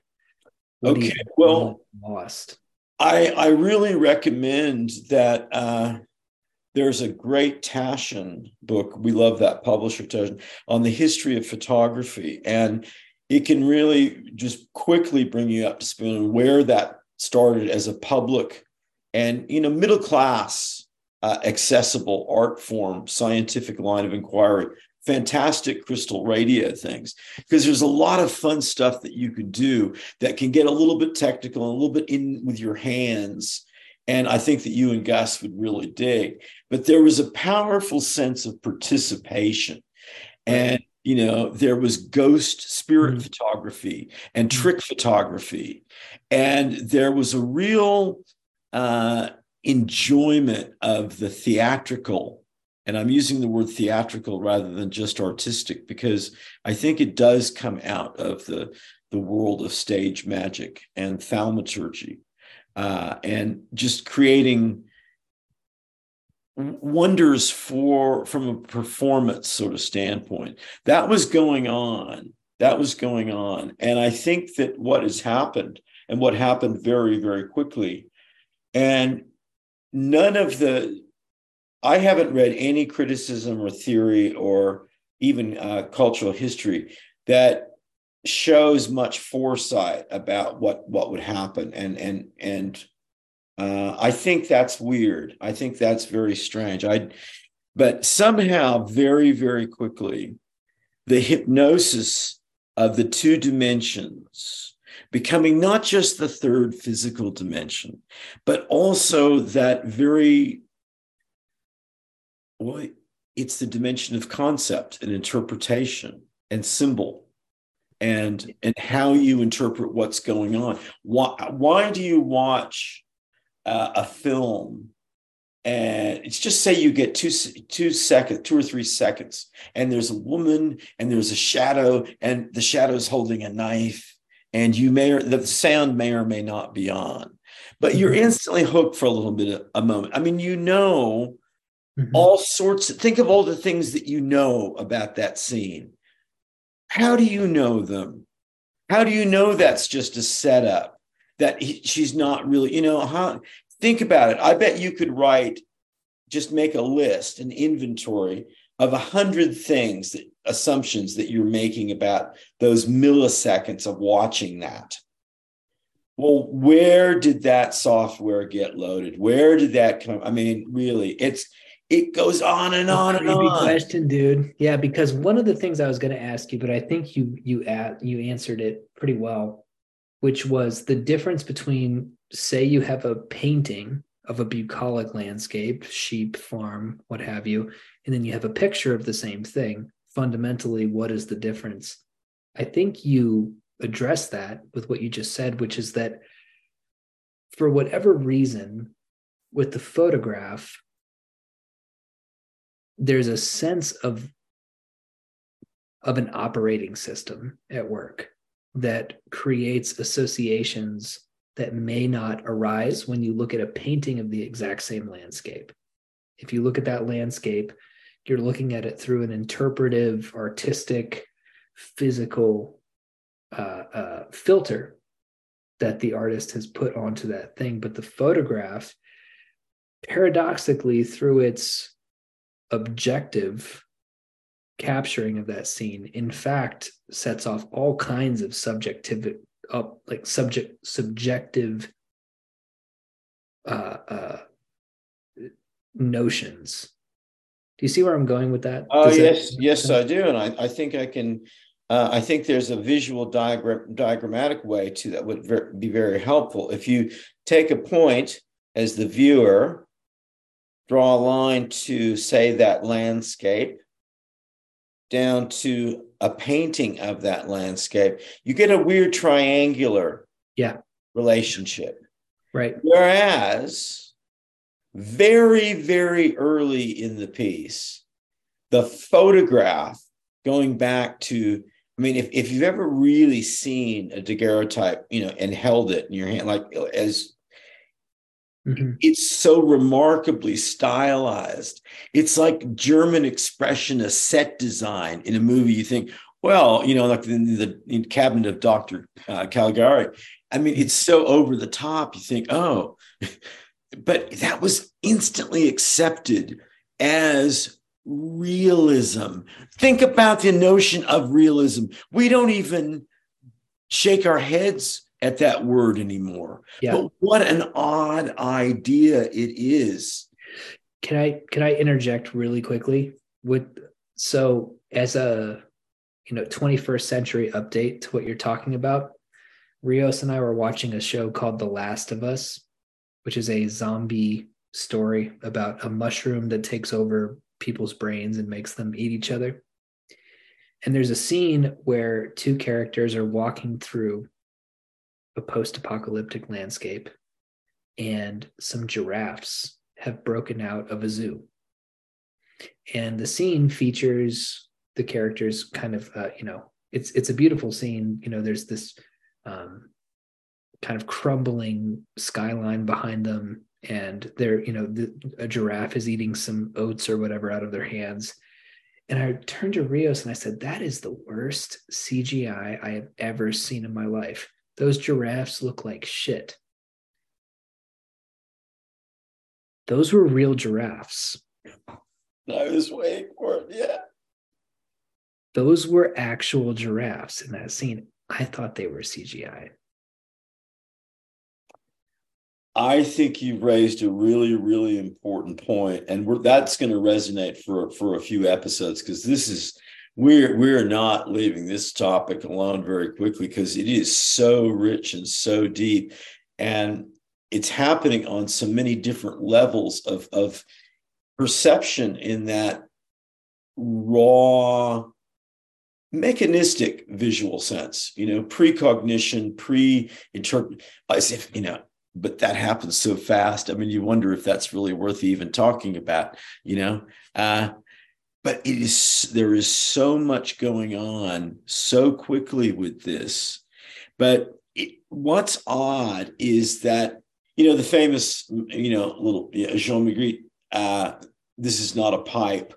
what okay well lost i i really recommend that uh there's a great Taschen book. We love that publisher, Taschen, on the history of photography. And it can really just quickly bring you up to speed on where that started as a public and you know middle class uh, accessible art form scientific line of inquiry fantastic crystal radio things because there's a lot of fun stuff that you could do that can get a little bit technical a little bit in with your hands and i think that you and gus would really dig but there was a powerful sense of participation and you know there was ghost spirit mm-hmm. photography and mm-hmm. trick photography and there was a real uh, enjoyment of the theatrical. And I'm using the word theatrical rather than just artistic because I think it does come out of the, the world of stage magic and thaumaturgy uh, and just creating wonders for from a performance sort of standpoint. That was going on. That was going on. And i think that what has happened and what happened very very quickly and none of the, I haven't read any criticism or theory or even uh, cultural history that shows much foresight about what what would happen and and and uh, I think that's weird. I think that's very strange. I, but somehow, very very quickly, the hypnosis of the two dimensions becoming not just the third physical dimension, but also that very, well, it's the dimension of concept and interpretation and symbol and and how you interpret what's going on why why do you watch uh, a film and it's just say you get two two seconds two or three seconds and there's a woman and there's a shadow and the shadow's holding a knife and you may or the sound may or may not be on, but you're mm-hmm. instantly hooked for a little bit of a moment. I mean, you know mm-hmm. all sorts. Of, think of all the things that you know about that scene. How do you know them? How do you know that's just a setup? That he, she's not really, you know, how? Think about it. I bet you could write, just make a list, an inventory of a hundred things that assumptions that you're making about those milliseconds of watching that. Well, where did that software get loaded? Where did that come? I mean, really, it's it goes on and on and on. question, dude. Yeah, because one of the things I was going to ask you, but I think you you at, you answered it pretty well, which was the difference between say you have a painting of a bucolic landscape, sheep farm, what have you, and then you have a picture of the same thing. Fundamentally, what is the difference? I think you address that with what you just said, which is that for whatever reason, with the photograph, there's a sense of of an operating system at work that creates associations that may not arise when you look at a painting of the exact same landscape. If you look at that landscape, you're looking at it through an interpretive, artistic, physical uh, uh, filter that the artist has put onto that thing. But the photograph, paradoxically, through its objective capturing of that scene, in fact, sets off all kinds of subjective up like subject subjective uh, uh, notions. Do you see where I'm going with that? Oh yes, that yes, I do, and I, I think I can. Uh, I think there's a visual diagram diagrammatic way to that would ver- be very helpful. If you take a point as the viewer, draw a line to say that landscape, down to a painting of that landscape, you get a weird triangular yeah. relationship. Right. Whereas very, very early in the piece, the photograph going back to, I mean, if, if you've ever really seen a daguerreotype, you know, and held it in your hand, like as Mm-hmm. It's so remarkably stylized. It's like German expressionist set design in a movie. You think, well, you know, like the in cabinet of Dr. Uh, Caligari. I mean, it's so over the top. You think, oh, but that was instantly accepted as realism. Think about the notion of realism. We don't even shake our heads at that word anymore. Yeah. But what an odd idea it is. Can I can I interject really quickly with so as a you know 21st century update to what you're talking about Rios and I were watching a show called The Last of Us which is a zombie story about a mushroom that takes over people's brains and makes them eat each other. And there's a scene where two characters are walking through a post apocalyptic landscape, and some giraffes have broken out of a zoo. And the scene features the characters kind of, uh, you know, it's it's a beautiful scene. You know, there's this um, kind of crumbling skyline behind them, and they're, you know, the, a giraffe is eating some oats or whatever out of their hands. And I turned to Rios and I said, That is the worst CGI I have ever seen in my life. Those giraffes look like shit. Those were real giraffes. I was waiting for it. Yeah. Those were actual giraffes in that scene. I thought they were CGI. I think you've raised a really, really important point, and that's going to resonate for for a few episodes because this is we're we're not leaving this topic alone very quickly because it is so rich and so deep. And it's happening on so many different levels of of perception in that raw mechanistic visual sense you know precognition pre-interpret as if you know but that happens so fast. I mean you wonder if that's really worth even talking about you know? Uh but it is there is so much going on so quickly with this But it, what's odd is that you know the famous you know little Jean Magritte. Uh, this is not a pipe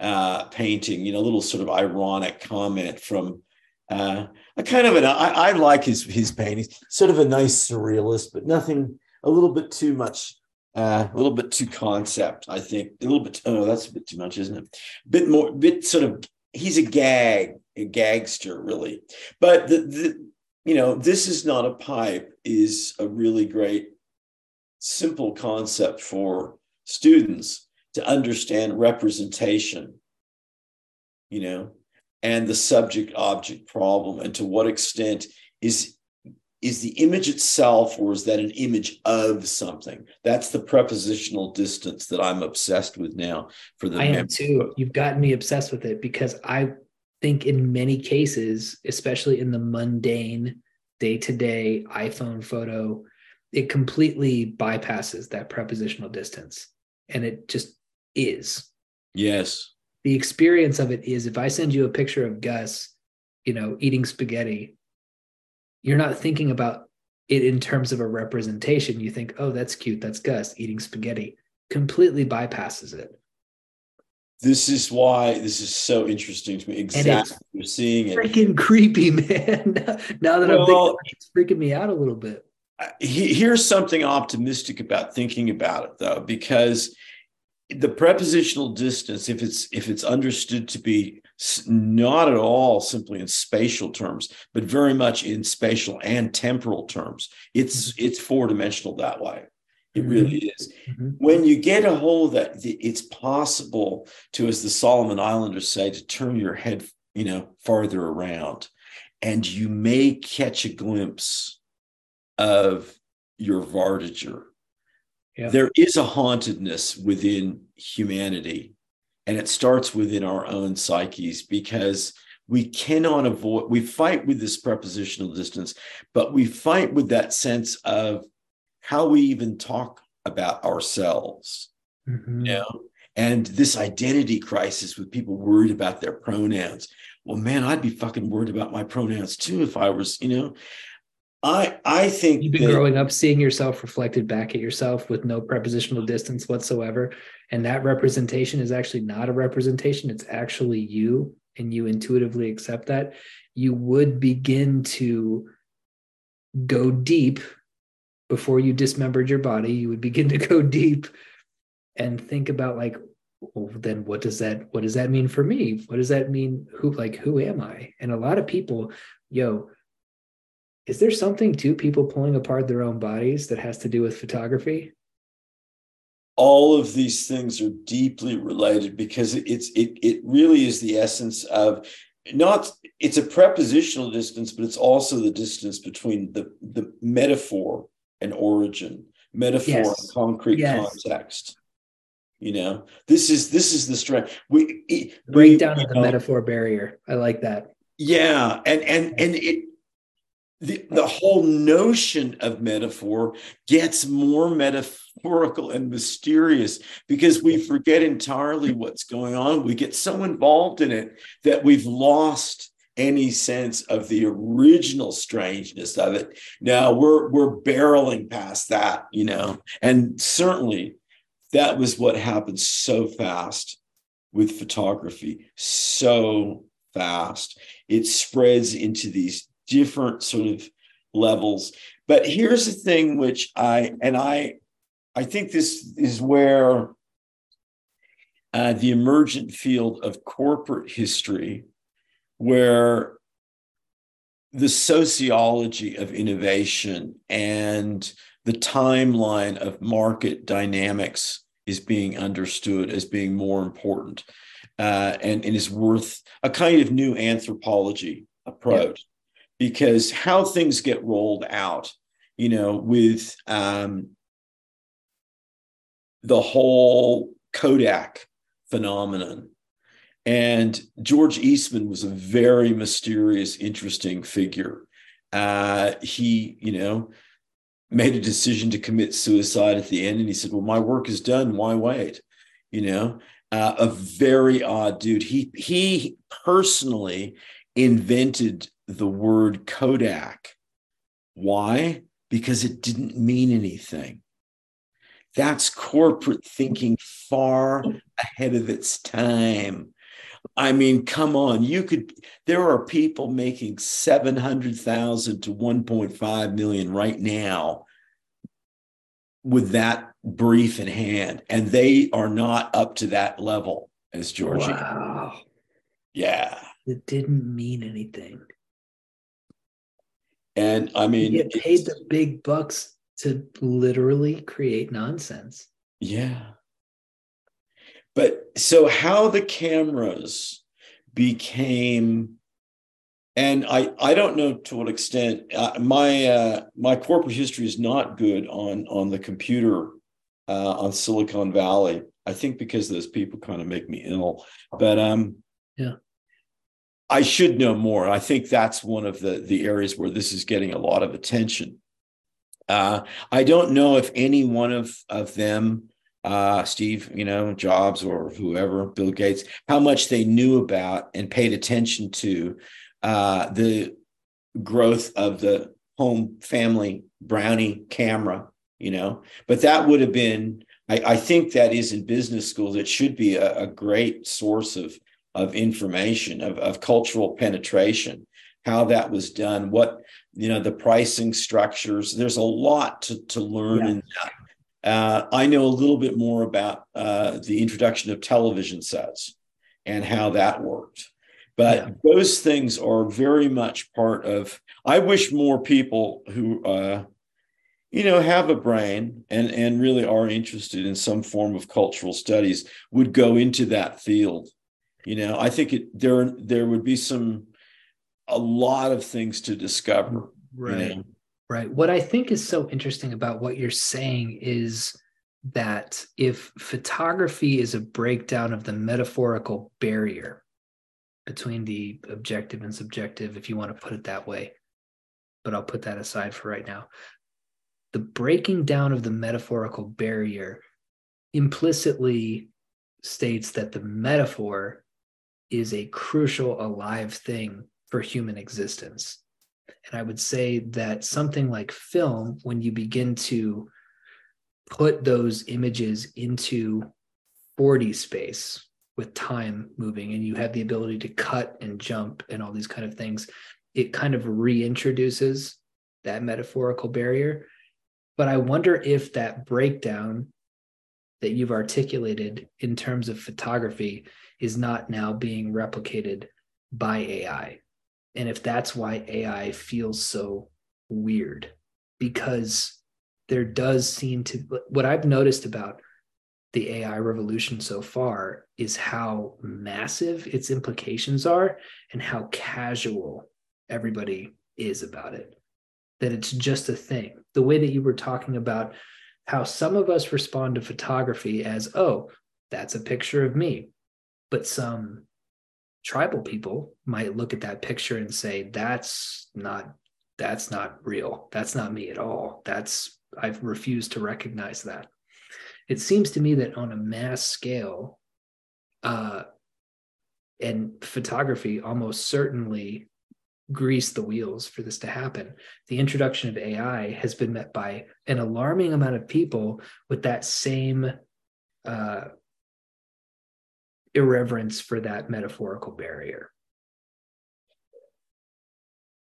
uh, painting. You know, a little sort of ironic comment from uh, a kind of an. I, I like his his paintings. Sort of a nice surrealist, but nothing. A little bit too much. Uh, a little bit too concept, I think. A little bit. Oh, that's a bit too much, isn't it? Bit more. Bit sort of. He's a gag, a gagster, really. But the, the you know, this is not a pipe is a really great, simple concept for students to understand representation, you know, and the subject object problem, and to what extent is is the image itself or is that an image of something that's the prepositional distance that i'm obsessed with now for the i am too you've gotten me obsessed with it because i think in many cases especially in the mundane day-to-day iphone photo it completely bypasses that prepositional distance and it just is. Yes. The experience of it is if I send you a picture of Gus, you know, eating spaghetti, you're not thinking about it in terms of a representation. You think, oh, that's cute. That's Gus eating spaghetti. Completely bypasses it. This is why this is so interesting to me. Exactly. You're seeing it. Freaking creepy, man. now that well, I'm thinking, it's freaking me out a little bit. Here's something optimistic about thinking about it, though, because the prepositional distance if it's if it's understood to be not at all simply in spatial terms but very much in spatial and temporal terms it's mm-hmm. it's four dimensional that way it mm-hmm. really is mm-hmm. when you get a hold of that it's possible to as the solomon islanders say to turn your head you know farther around and you may catch a glimpse of your vardøger yeah. there is a hauntedness within humanity and it starts within our own psyches because we cannot avoid we fight with this prepositional distance but we fight with that sense of how we even talk about ourselves. Mm-hmm. you know? And this identity crisis with people worried about their pronouns. Well man i'd be fucking worried about my pronouns too if i was you know I I think you've been that, growing up seeing yourself reflected back at yourself with no prepositional distance whatsoever, and that representation is actually not a representation; it's actually you, and you intuitively accept that. You would begin to go deep before you dismembered your body. You would begin to go deep and think about like, well, then what does that what does that mean for me? What does that mean? Who like who am I? And a lot of people, yo is there something to people pulling apart their own bodies that has to do with photography? All of these things are deeply related because it's it it really is the essence of not it's a prepositional distance, but it's also the distance between the the metaphor and origin, metaphor yes. and concrete yes. context. You know, this is this is the strength. We breakdown of the know, metaphor barrier. I like that. Yeah, and and and it the, the whole notion of metaphor gets more metaphorical and mysterious because we forget entirely what's going on. We get so involved in it that we've lost any sense of the original strangeness of it. Now we're we're barreling past that, you know, and certainly that was what happened so fast with photography, so fast. It spreads into these different sort of levels. But here's the thing which I and I I think this is where uh, the emergent field of corporate history, where the sociology of innovation and the timeline of market dynamics is being understood as being more important uh, and, and is worth a kind of new anthropology approach because how things get rolled out, you know, with um, the whole Kodak phenomenon. And George Eastman was a very mysterious, interesting figure. Uh, he, you know, made a decision to commit suicide at the end, and he said, "Well, my work is done. Why wait?" You know, uh, a very odd dude. He he personally invented the word Kodak. Why? Because it didn't mean anything. That's corporate thinking far ahead of its time. I mean, come on, you could, there are people making 700,000 to 1.5 million right now with that brief in hand, and they are not up to that level as Georgia. Wow. Yeah. It didn't mean anything. And I mean, you get paid the big bucks to literally create nonsense. Yeah. But so how the cameras became and I, I don't know to what extent uh, my uh, my corporate history is not good on on the computer uh, on Silicon Valley. I think because those people kind of make me ill, but um, yeah, I should know more. I think that's one of the the areas where this is getting a lot of attention. Uh, I don't know if any one of of them, uh, Steve, you know, Jobs or whoever, Bill Gates, how much they knew about and paid attention to uh, the growth of the home family brownie camera you know but that would have been I, I think that is in business schools it should be a, a great source of of information of, of cultural penetration how that was done what you know the pricing structures there's a lot to, to learn yeah. in that uh, I know a little bit more about uh, the introduction of television sets and how that worked. But yeah. those things are very much part of. I wish more people who, uh, you know, have a brain and and really are interested in some form of cultural studies would go into that field. You know, I think it there there would be some a lot of things to discover. Right. You know? Right. What I think is so interesting about what you're saying is that if photography is a breakdown of the metaphorical barrier between the objective and subjective, if you want to put it that way. But I'll put that aside for right now. The breaking down of the metaphorical barrier implicitly states that the metaphor is a crucial alive thing for human existence. And I would say that something like film, when you begin to put those images into 4D space, with time moving and you have the ability to cut and jump and all these kind of things it kind of reintroduces that metaphorical barrier but i wonder if that breakdown that you've articulated in terms of photography is not now being replicated by ai and if that's why ai feels so weird because there does seem to what i've noticed about the AI revolution so far is how massive its implications are and how casual everybody is about it. That it's just a thing. The way that you were talking about how some of us respond to photography as, oh, that's a picture of me. But some tribal people might look at that picture and say, that's not that's not real. That's not me at all. That's I've refused to recognize that it seems to me that on a mass scale, uh, and photography almost certainly greased the wheels for this to happen. The introduction of AI has been met by an alarming amount of people with that same uh, irreverence for that metaphorical barrier.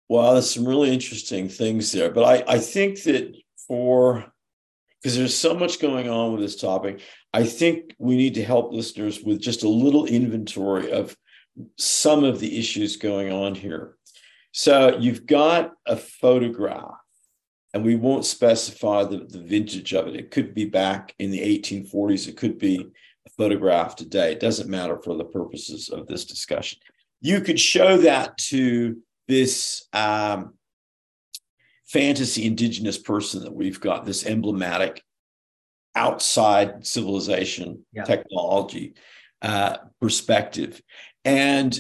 Well, there's some really interesting things there, but I, I think that for because there's so much going on with this topic. I think we need to help listeners with just a little inventory of some of the issues going on here. So you've got a photograph, and we won't specify the, the vintage of it. It could be back in the 1840s, it could be photograph today. It doesn't matter for the purposes of this discussion. You could show that to this um, fantasy indigenous person that we've got, this emblematic outside civilization yeah. technology uh, perspective. And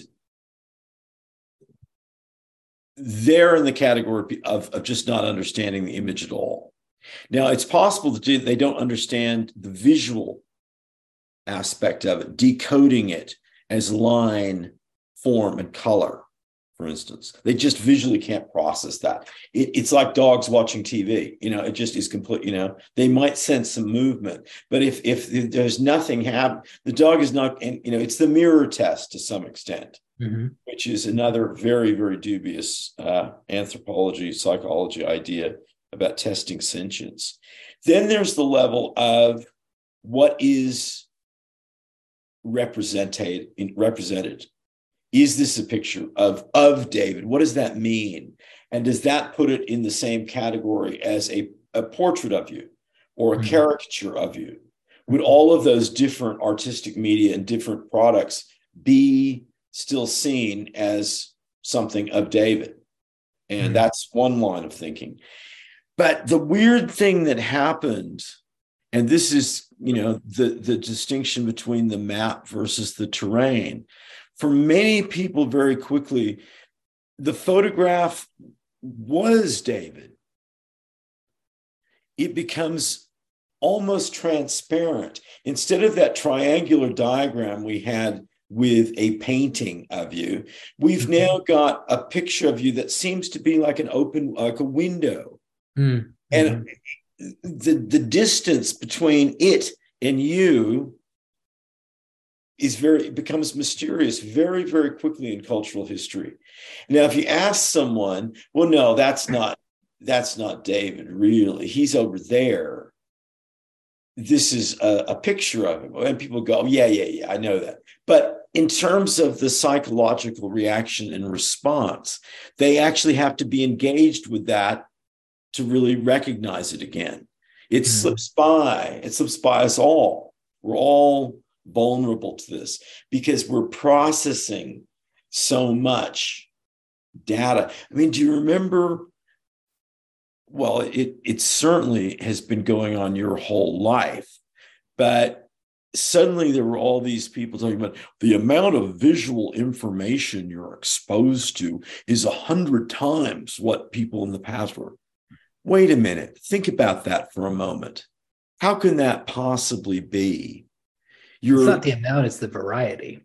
they're in the category of, of just not understanding the image at all. Now, it's possible that they don't understand the visual aspect of it, decoding it as line, form, and color. for instance. They just visually can't process that. It, it's like dogs watching TV. You know, it just is complete. You know, they might sense some movement, but if if there's nothing happen, the dog is not. And you know, it's the mirror test to some extent, mm-hmm. which is another very very dubious uh, anthropology psychology idea about testing sentience. Then there's the level of what is represented represented. Is this a picture of of david? What does that mean? And does that put it in the same category as a, a portrait of you or a mm-hmm. caricature of you? Would all of those different artistic media and different products be still seen as something of david? And mm-hmm. that's one line of thinking. But the weird thing that happened and this is you know the the distinction between the map versus the terrain for many people very quickly, the photograph was David. It becomes almost transparent. Instead of that triangular diagram we had with a painting of you, we've mm-hmm. now got a picture of you that seems to be like an open, like a window. Mm-hmm. And the, the distance between it and you is very becomes mysterious very very quickly in cultural history. Now if you ask someone well no that's not that's not david really. He's over there. This is a, a picture of him. And people go oh, yeah yeah yeah i know that. But in terms of the psychological reaction and response they actually have to be engaged with that to really recognize it again it mm-hmm. slips by it slips by us all we're all vulnerable to this because we're processing so much data. I mean, do you remember? Well, it it certainly has been going on your whole life, but suddenly there were all these people talking about the amount of visual information you're exposed to is a hundred times what people in the past were. Wait a minute, think about that for a moment. How can that possibly be? You're, it's not the amount; it's the variety.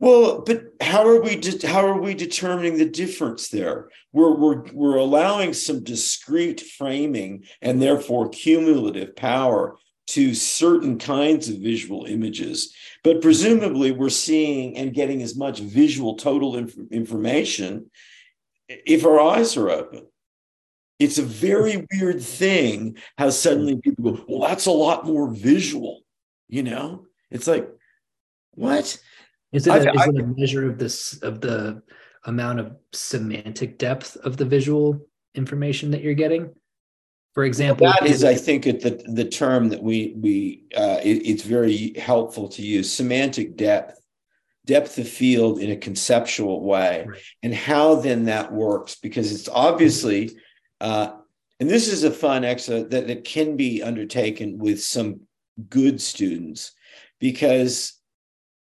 Well, but how are we de- how are we determining the difference there? We're we're we're allowing some discrete framing and therefore cumulative power to certain kinds of visual images, but presumably we're seeing and getting as much visual total inf- information if our eyes are open. It's a very weird thing how suddenly people go, well, that's a lot more visual, you know? It's like, what? Is it, a, I, is it a measure of this of the amount of semantic depth of the visual information that you're getting? For example, well, that is, I think, the the term that we we uh, it, it's very helpful to use semantic depth, depth of field in a conceptual way, right. and how then that works because it's obviously, uh, and this is a fun exercise that, that can be undertaken with some good students because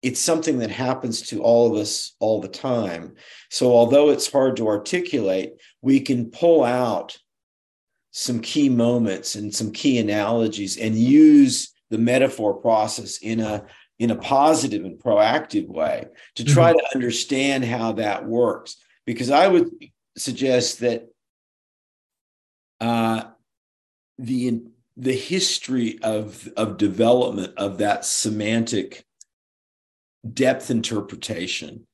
it's something that happens to all of us all the time. So, although it's hard to articulate, we can pull out some key moments and some key analogies and use the metaphor process in a in a positive and proactive way to try mm-hmm. to understand how that works because i would suggest that uh, the the history of of development of that semantic depth interpretation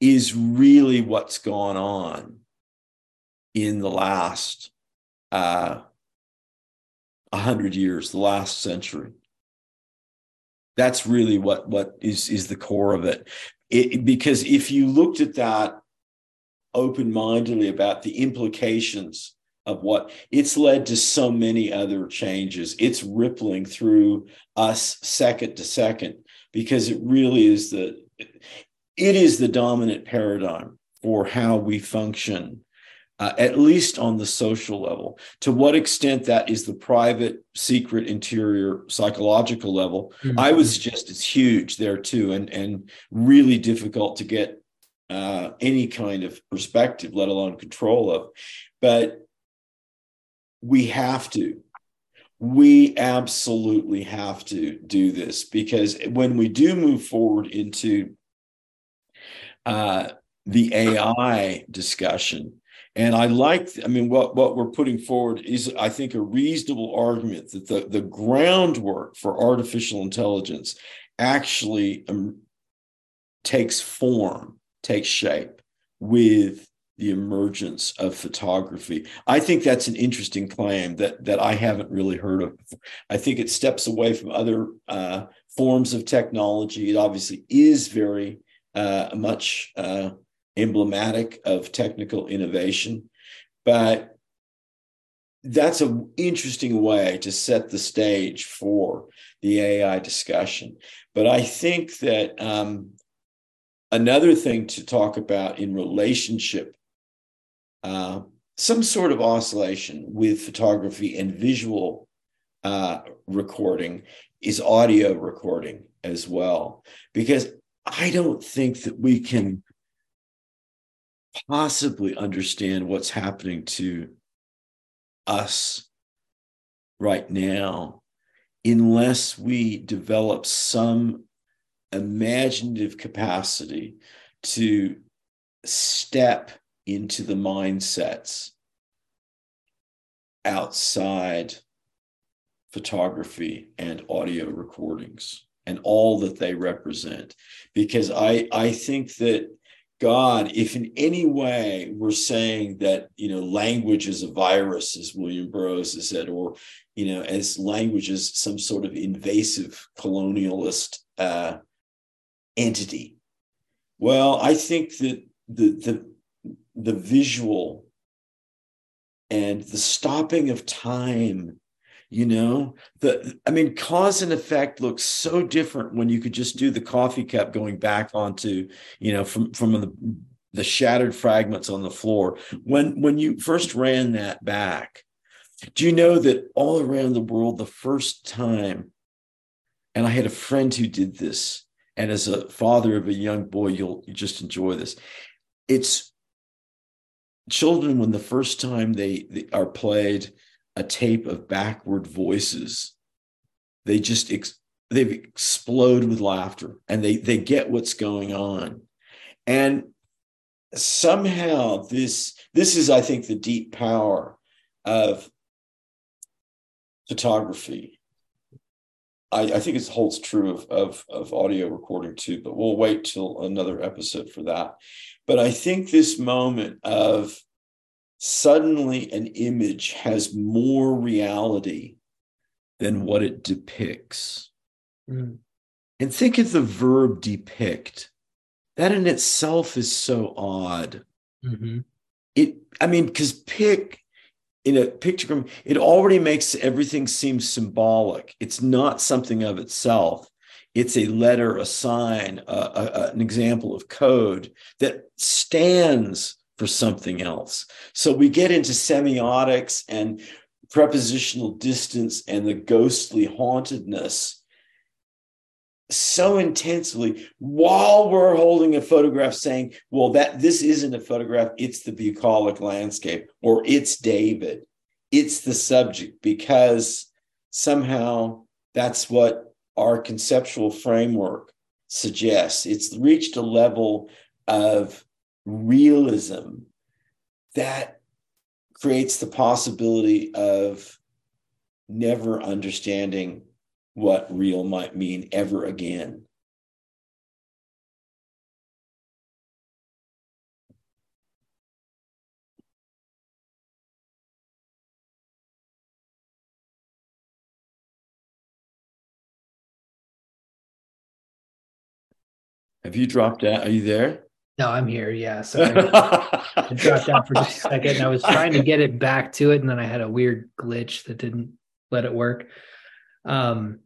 is really what's gone on in the last uh, 100 years the last century that's really what what is is the core of it. it because if you looked at that open-mindedly about the implications of what it's led to so many other changes. It's rippling through us second to second because it really is the it is the dominant paradigm for how we function uh, at least on the social level. To what extent that is the private, secret, interior, psychological level, mm-hmm. I would suggest it's huge there too, and and really difficult to get uh, any kind of perspective, let alone control of. But we have to we absolutely have to do this because when we do move forward into uh, the AI discussion. And I like, I mean, what, what we're putting forward is, I think, a reasonable argument that the, the groundwork for artificial intelligence actually um, takes form, takes shape with the emergence of photography. I think that's an interesting claim that that I haven't really heard of. I think it steps away from other uh, forms of technology. It obviously is very uh, much uh, emblematic of technical innovation, but that's an interesting way to set the stage for the AI discussion. But I think that um, another thing to talk about in relationship uh, some sort of oscillation with photography and visual uh, recording is audio recording as well. Because I don't think that we can possibly understand what's happening to us right now unless we develop some imaginative capacity to step into the mindsets outside photography and audio recordings and all that they represent. Because i i think that god if in any way we're saying that you know language is a virus as william burroughs has said or you know as language is some sort of invasive colonialist uh, entity well i think that the the the visual and the stopping of time you know? The i mean cause and effect looks so different when you could just do the coffee cup going back onto you know from from the the shattered fragments on the floor. When when you first ran that back do you know that all around the world the first time and i had a friend who did this and as a father of a young boy you'll you just enjoy this it's children when the first time they, they are played a tape of backward voices they just ex- they explode with laughter and they they get what's going on. And somehow this this is i think the deep power of photography I, I think it holds true of, of, of audio recording too, but we'll wait till another episode for that. But I think this moment of suddenly an image has more reality than what it depicts. Mm. And think of the verb depict. That in itself is so odd. Mm-hmm. It, I mean, because pick in a pictogram, it already makes everything seem symbolic. It's not something of itself. It's a letter, a sign, a, a, an example of code that stands for something else. So we get into semiotics and prepositional distance and the ghostly hauntedness so intensely while we're holding a photograph saying well that this isn't a photograph it's the bucolic landscape or it's david. It's the subject because somehow that's what our conceptual framework suggests. It's reached a level of realism that creates the possibility of never understanding what real might mean ever again. Have you dropped out? Are you there? No, I'm here. Yeah. Sorry. I dropped out for just a second. I was trying to get it back to it, and then I had a weird glitch that didn't let it work. Um,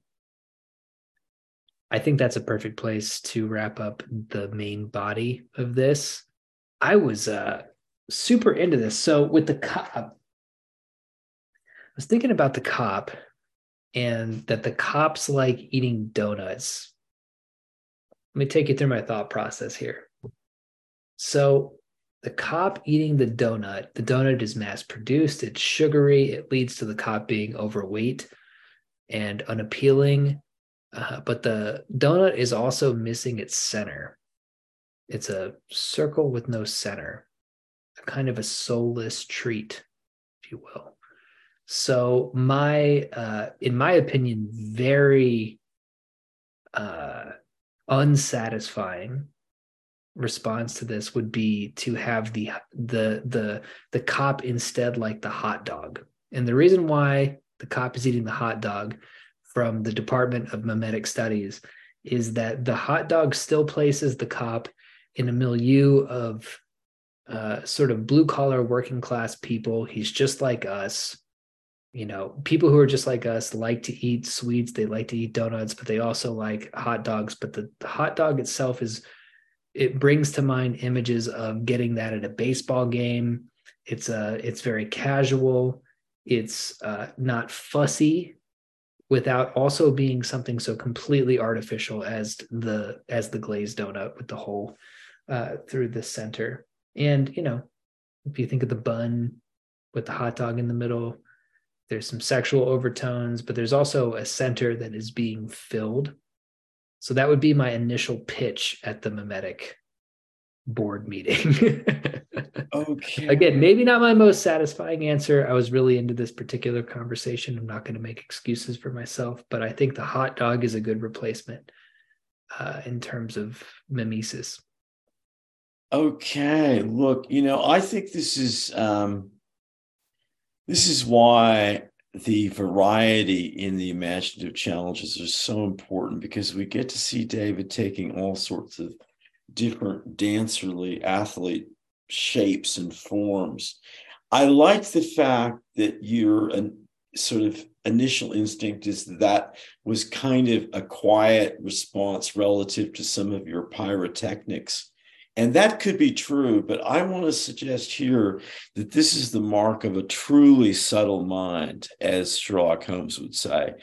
I think that's a perfect place to wrap up the main body of this. I was uh, super into this. So with the cop, I was thinking about the cop and that the cops like eating donuts. Let me take you through my thought process here. So the cop eating the donut, the donut is mass produced, it's sugary, it leads to the cop being overweight and unappealing. Uh, but the donut is also missing its center. it's a circle with no center, a kind of a soulless treat, if you will. So my, uh, in my opinion, very uh, unsatisfying response to this would be to have the the the the cop instead like the hot dog. And the reason why the cop is eating the hot dog from the Department of Memetic Studies is that the hot dog still places the cop in a milieu of uh, sort of blue collar working class people. He's just like us. You know, people who are just like us like to eat sweets, they like to eat donuts, but they also like hot dogs. But the, the hot dog itself is, it brings to mind images of getting that at a baseball game. It's a, uh, it's very casual. It's uh, not fussy without also being something so completely artificial as the as the glazed donut with the hole uh, through the center. And you know, if you think of the bun with the hot dog in the middle, there's some sexual overtones, but there's also a center that is being filled. So that would be my initial pitch at the memetic board meeting. okay. Again, maybe not my most satisfying answer. I was really into this particular conversation. I'm not going to make excuses for myself, but I think the hot dog is a good replacement uh, in terms of mimesis. Okay, look, you know, I think this is um, this is why the variety in the imaginative challenges are so important because we get to see David taking all sorts of different dancerly athlete shapes and forms. I like the fact that your sort of initial instinct is that, that was kind of a quiet response relative to some of your pyrotechnics. And that could be true, but I want to suggest here that this is the mark of a truly subtle mind, as Sherlock Holmes would say,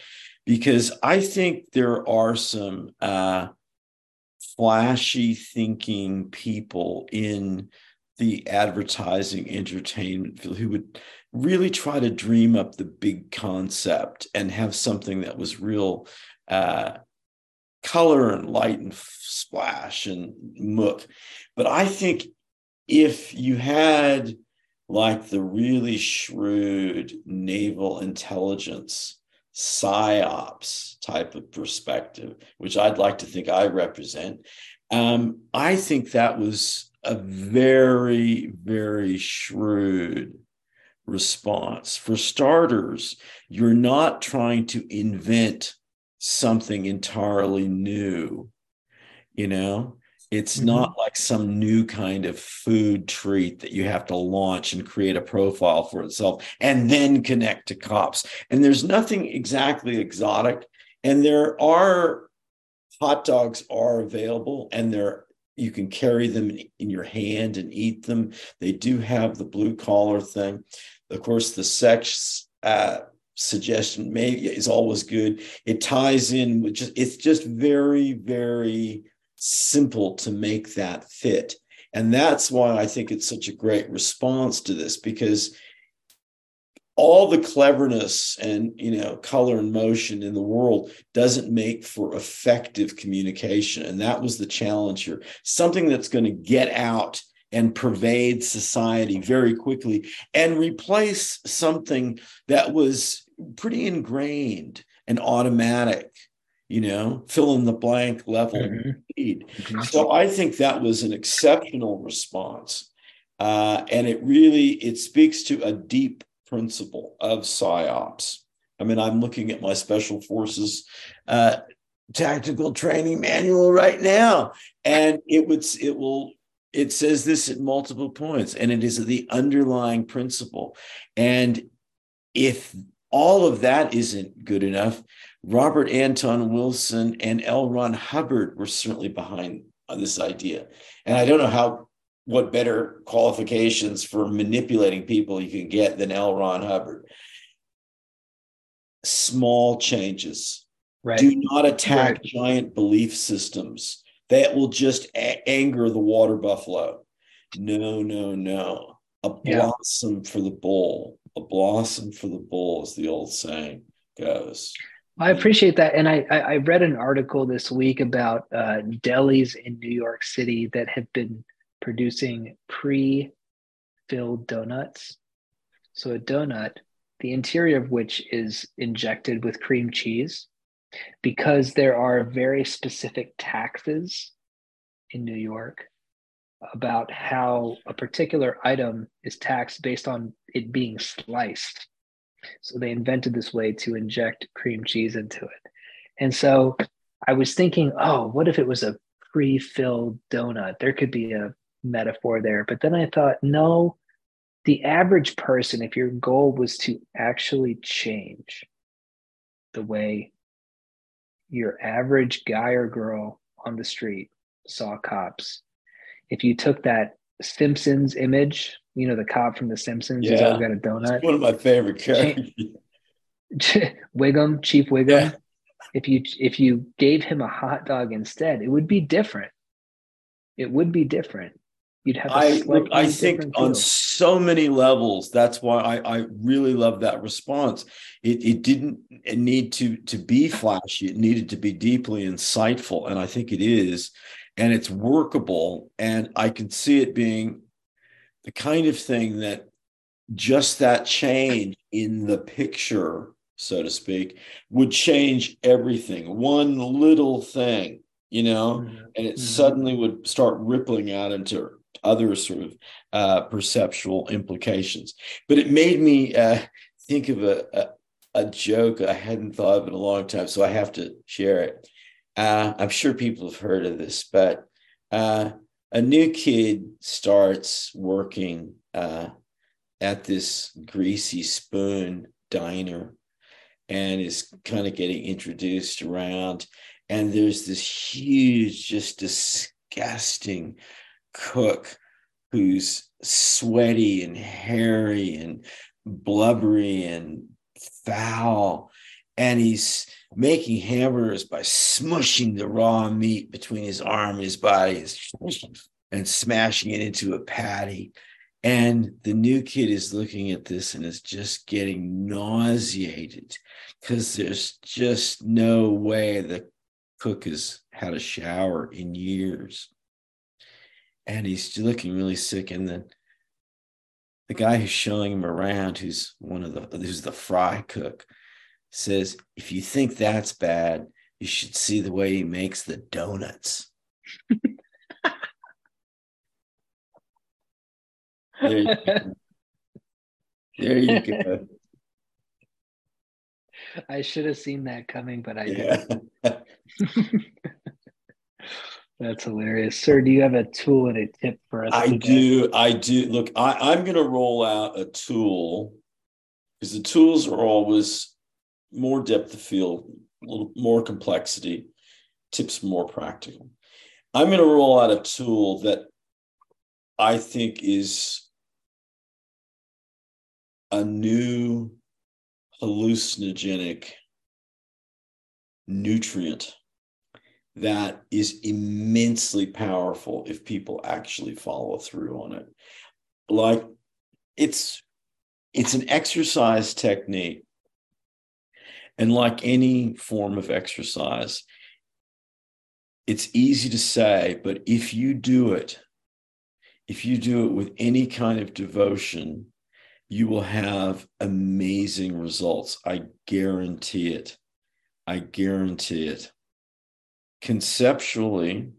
because I think there are some uh, flashy thinking people in the advertising entertainment field who would really try to dream up the big concept and have something that was real uh, color and light and splash and mook. But I think if you had like the really shrewd naval intelligence psyops type of perspective, which I'd like to think I represent. Um, I think that was a very, very shrewd response. For starters, you're not trying to invent something entirely new. You know, it's mm-hmm. not like some new kind of food treat that you have to launch and create a profile for itself and then connect to cops. And there's nothing exactly exotic. And there are hot dogs are available and they're you can carry them in your hand and eat them. They do have the blue collar thing. Of course, the sex uh, suggestion maybe is always good. It ties in with just it's just very, very simple to make that fit. And that's why I think it's such a great response to this because all the cleverness and you know color and motion in the world doesn't make for effective communication and that was the challenge here something that's going to get out and pervade society very quickly and replace something that was pretty ingrained and automatic you know, fill in the blank level mm-hmm. need. Mm-hmm. So I think that was an exceptional response. Uh, and it really it speaks to a deep principle of psyops. I mean, I'm looking at my special forces uh, tactical training manual right now, and it would it will it says this at multiple points, and it is the underlying principle. And if all of that isn't good enough, Robert Anton Wilson and L. Ron Hubbard were certainly behind this idea. And I don't know how what better qualifications for manipulating people you can get than L. Ron Hubbard. Small changes. Right. Do not attack right. giant belief systems. That will just a- anger the water buffalo. No, no, no. A blossom yeah. for the bull. A blossom for the bull, as the old saying goes. I appreciate that, and I I read an article this week about uh, delis in New York City that have been producing pre-filled donuts. So a donut, the interior of which is injected with cream cheese, because there are very specific taxes in New York about how a particular item is taxed based on it being sliced. So they invented this way to inject cream cheese into it. And so I was thinking, oh, what if it was a pre filled donut? There could be a metaphor there. But then I thought, no, the average person, if your goal was to actually change the way your average guy or girl on the street saw cops, if you took that Simpsons image, you know, the cop from The Simpsons yeah. always got a donut. It's one of my favorite characters. Wiggum, Chief Wiggum. Yeah. If you if you gave him a hot dog instead, it would be different. It would be different. You'd have. I look, I think on so many levels. That's why I I really love that response. It it didn't need to to be flashy. It needed to be deeply insightful, and I think it is and it's workable. And I can see it being the kind of thing that just that change in the picture, so to speak, would change everything. One little thing, you know, mm-hmm. and it mm-hmm. suddenly would start rippling out into other sort of uh, perceptual implications. But it made me uh, think of a, a, a joke I hadn't thought of in a long time, so I have to share it. Uh, I'm sure people have heard of this, but uh, a new kid starts working uh, at this greasy spoon diner and is kind of getting introduced around. And there's this huge, just disgusting cook who's sweaty and hairy and blubbery and foul. And he's making hamburgers by smushing the raw meat between his arm and his body and smashing it into a patty. And the new kid is looking at this and is just getting nauseated because there's just no way the cook has had a shower in years. And he's looking really sick. And then the guy who's showing him around, who's one of the who's the fry cook, says, if you think that's bad, you should see the way he makes the donuts. there, you there you go. I should have seen that coming, but I yeah. didn't. That's hilarious. Sir, do you have a tool and a tip for us? I today? do. I do. Look, I, I'm going to roll out a tool because the tools are always more depth of field, a little more complexity, tips more practical. I'm going to roll out a tool that I think is a new hallucinogenic nutrient that is immensely powerful if people actually follow through on it like it's it's an exercise technique and like any form of exercise, it's easy to say, but if you do it, if you do it with any kind of devotion, you will have amazing results. I guarantee it. I guarantee it. Conceptually,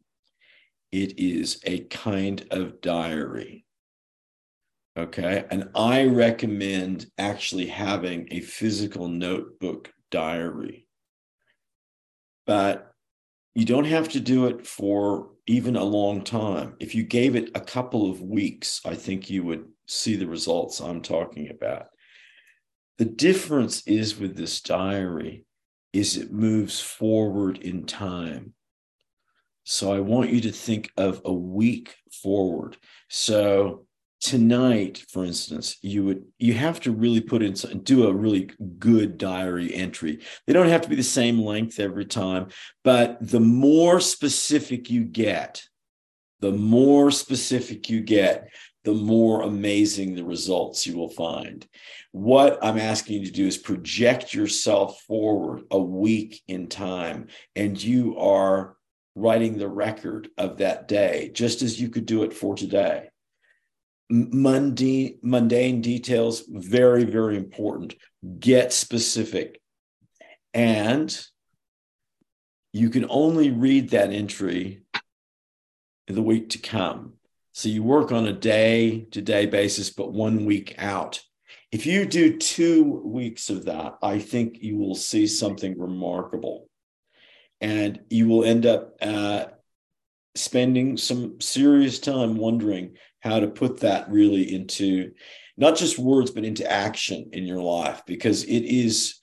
it is a kind of diary. Okay. And I recommend actually having a physical notebook diary. But you don't have to do it for even a long time. If you gave it a couple of weeks, I think you would see the results I'm talking about. The difference is with this diary is it moves forward in time. So I want you to think of a week forward. So tonight for instance you would you have to really put in do a really good diary entry they don't have to be the same length every time but the more specific you get the more specific you get the more amazing the results you will find. What I'm asking you to do is project yourself forward a week in time, and you are writing the record of that day, just as you could do it for today. Mundane, mundane details, very, very important. Get specific. And you can only read that entry in the week to come. So you work on a day to day basis, but one week out. If you do two weeks of that, I think you will see something remarkable. And you will end up uh, spending some serious time wondering how to put that really into not just words, but into action in your life, because it is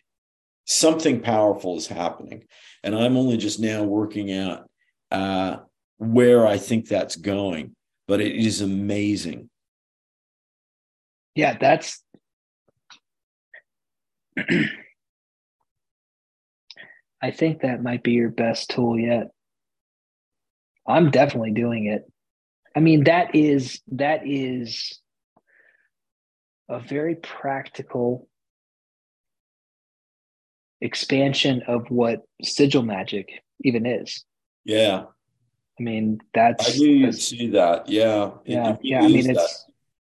something powerful is happening. And I'm only just now working out uh, where I think that's going, but it is amazing. Yeah, that's. I think that might be your best tool yet. I'm definitely doing it. I mean, that is that is a very practical expansion of what sigil magic even is. Yeah. I mean, that's I knew you'd see that. Yeah. Yeah. It, yeah. I mean, it's that.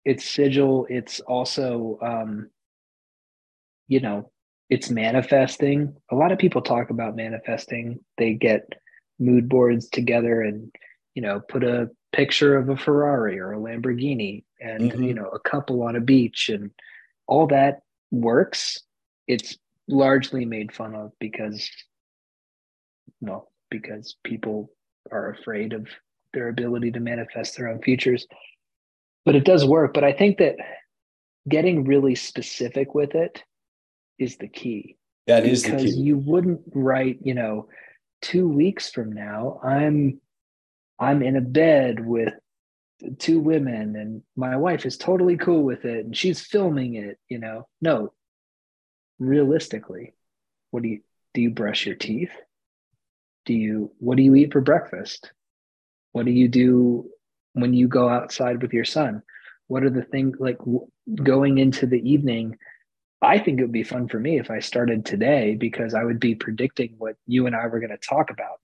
it's sigil. It's also um, you know, it's manifesting. A lot of people talk about manifesting. They get mood boards together and, you know, put a picture of a Ferrari or a Lamborghini and, mm-hmm. you know, a couple on a beach and all that works. It's largely made fun of because no because people are afraid of their ability to manifest their own futures. But it does work. But i think that getting really specific with it is the key. That is because you wouldn't write you know two weeks from now i'm i'm in a bed with two women and my wife is totally cool with it and she's filming it you know. No. Realistically, what do you do you brush your teeth? Do you what do you eat for breakfast? What do you do when you go outside with your son? What are the things like going into the evening? I think it would be fun for me if I started today because I would be predicting what you and I were going to talk about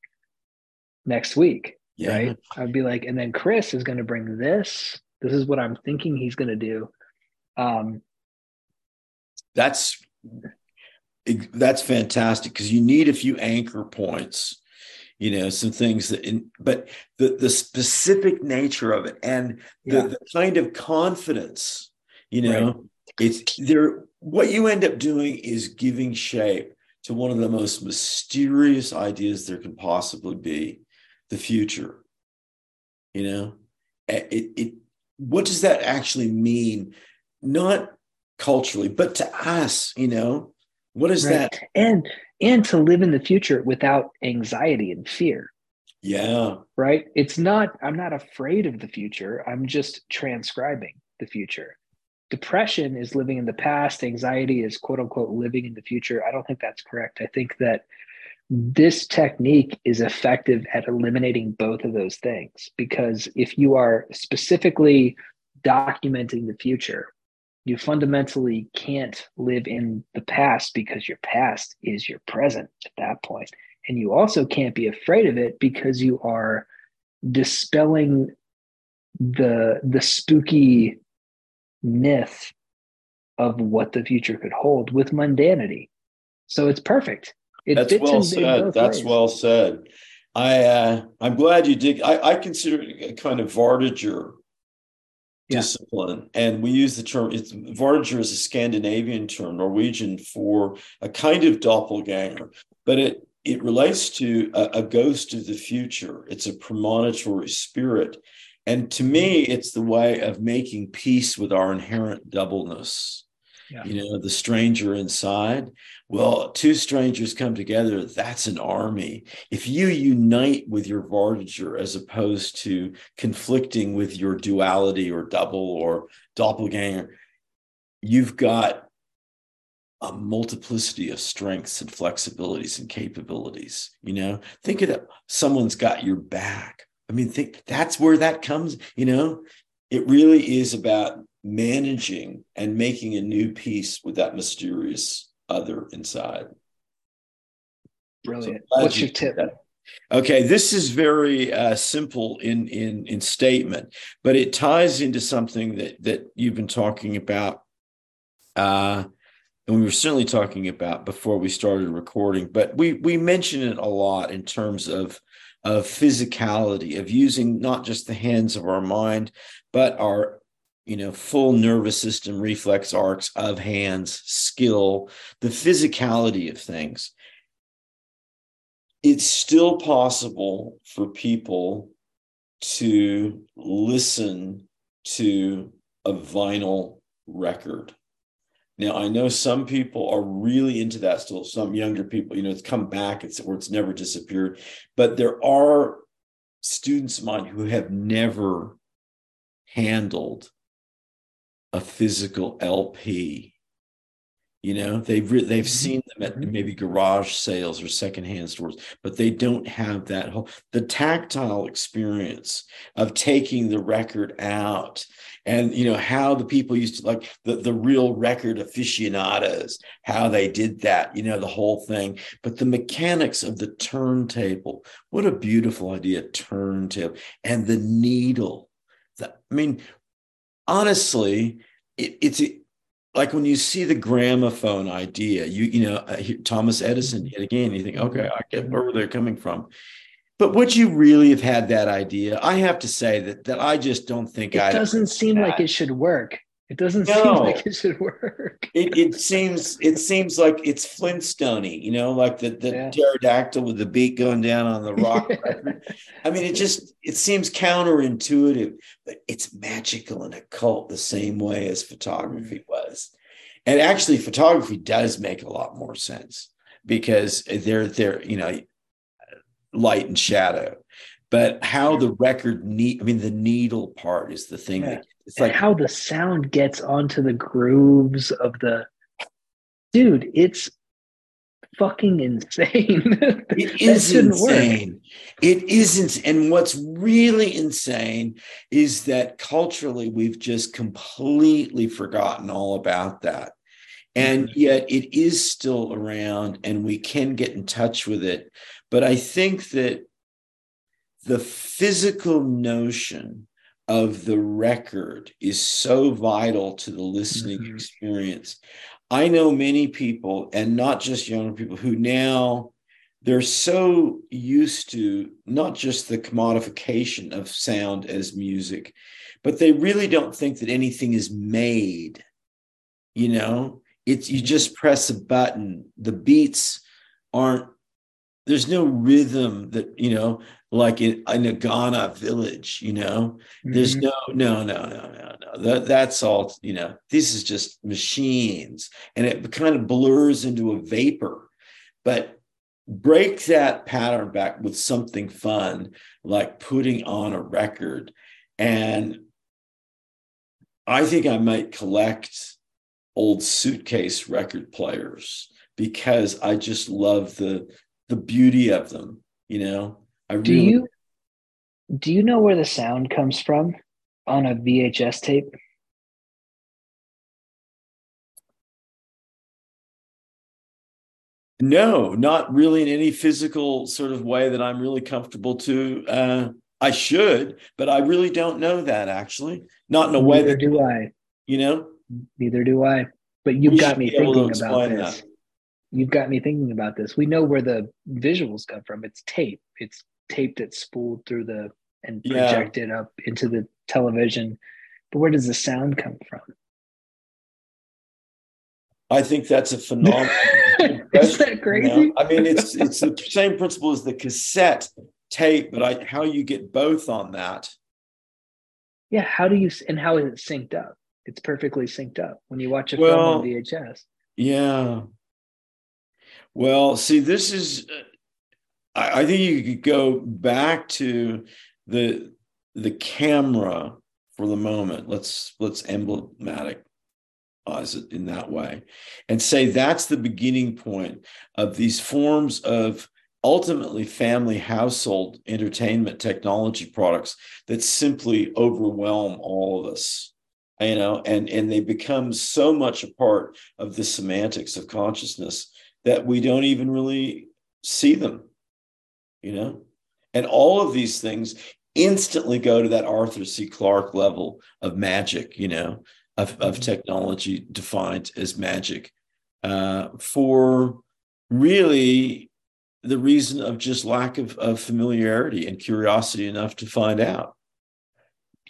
next week. Yeah. Right. I'd be like, and then Kris is going to bring this. This is what I'm thinking he's going to do. Um, that's that's fantastic because you need a few anchor points you know some things that in, but the the specific nature of it and the, yeah. the kind of confidence you know right. it's there what you end up doing is giving shape to one of the most mysterious ideas there can possibly be the future you know it, it what does that actually mean not culturally, but to us, you know, what is that? And and to live in the future without anxiety and fear. Yeah. Right. It's not, I'm not afraid of the future. I'm just transcribing the future. Depression is living in the past. Anxiety is quote unquote living in the future. I don't think that's correct. I think that this technique is effective at eliminating both of those things because if you are specifically documenting the future you fundamentally can't live in the past because your past is your present at that point. And you also can't be afraid of it because you are dispelling the the spooky myth of what the future could hold with mundanity. So it's perfect. It that's well said. that's ways. well said. I uh, i'm glad you did i, I consider it a kind of vardøger yeah. discipline. And we use the term, it's Vardøger is a Scandinavian term, Norwegian for a kind of doppelganger, but it it relates to a, a ghost of the future. It's a premonitory spirit. And to me, it's the way of making peace with our inherent doubleness. Yeah. You know, the stranger inside. Well, two strangers come together, that's an army. If you unite with your Vardøger as opposed to conflicting with your duality or double or doppelganger, you've got a multiplicity of strengths and flexibilities and capabilities. You know, think of that. Someone's got your back. I mean, think that's where that comes, you know, it really is about managing and making a new peace with that mysterious other inside. Brilliant. So What's you your tip? That. Okay, this is very uh, simple in in in statement, but it ties into something that that you've been talking about, uh, and we were certainly talking about before we started recording. But we we mention it a lot in terms of of physicality, of using not just the hands of our mind, but our you know full nervous system reflex arcs of hands skill the physicality of things it's still possible for people to listen to a vinyl record. Now, I know some people are really into that still, some younger people, you know, it's come back, it's or it's never disappeared. But there are students of mine who have never handled a physical LP you know, they've re- they've mm-hmm. seen them at mm-hmm. maybe garage sales or secondhand stores, but they don't have that whole the tactile experience of taking the record out and you know how the people used to like the, the real record aficionados how they did that you know the whole thing but the mechanics of the turntable what a beautiful idea turntable and the needle the, i mean honestly it, it's like when you see the gramophone idea, you you know uh, Thomas Edison yet again, you think, okay, I get where they're coming from. But would you really have had that idea? I have to say that that I just don't think it I doesn't seem like it should work. It doesn't no. seem like it should work. it, it seems it seems like it's Flintstony, you know, like the, the yeah. pterodactyl with the beak going down on the rock. I mean, it just it seems counterintuitive, but it's magical and occult the same way as photography mm. was. And actually, photography does make a lot more sense because they're they're you know light and shadow but how the record need i mean the needle part is the thing yeah. that it's like how the sound gets onto the grooves of the dude it's fucking insane it is insane work. it isn't and what's really insane is that culturally we've just completely forgotten all about that and mm-hmm. yet it is still around and we can get in touch with it but i think that the physical notion of the record is so vital to the listening mm-hmm. experience. I know many people, and not just younger people, who now they're so used to not just the commodification of sound as music, but they really don't think that anything is made. You know, it's you just press a button. The beats aren't there's no rhythm that you know like in, in a ghana village you know? Mm-hmm. there's no no no no no no. That, that's all you know this is just machines and it kind of blurs into a vapor. But break that pattern back with something fun like putting on a record and i think i might collect old suitcase record players because i just love the the beauty of them you know? I do really you do you know where the sound comes from on a vhs tape? No not really in any physical sort of way that i'm really comfortable to uh i should but i really don't know that actually. Not in a neither way that do i. You know? Neither do i. But you've got me thinking about this that you've got me thinking about this. We know where the visuals come from. It's tape. It's tape that's spooled through the and projected yeah. up into the television. But where does the sound come from? I think that's a phenomenal. Is that crazy? You know? I mean, it's it's the same principle as the cassette tape, but I, how you get both on that. Yeah, how do you and how is it synced up? It's perfectly synced up when you watch a well, film on VHS. Yeah, well, see, this is, uh, I, I think you could go back to the the camera for the moment. Let's let's emblematic it in that way and say that's the beginning point of these forms of ultimately family household entertainment technology products that simply overwhelm all of us you know and and they become so much a part of the semantics of consciousness that we don't even really see them you know and all of these things instantly go to that arthur c clarke level of magic you know of, of mm-hmm. technology defined as magic uh, for really the reason of just lack of, of familiarity and curiosity enough to find out.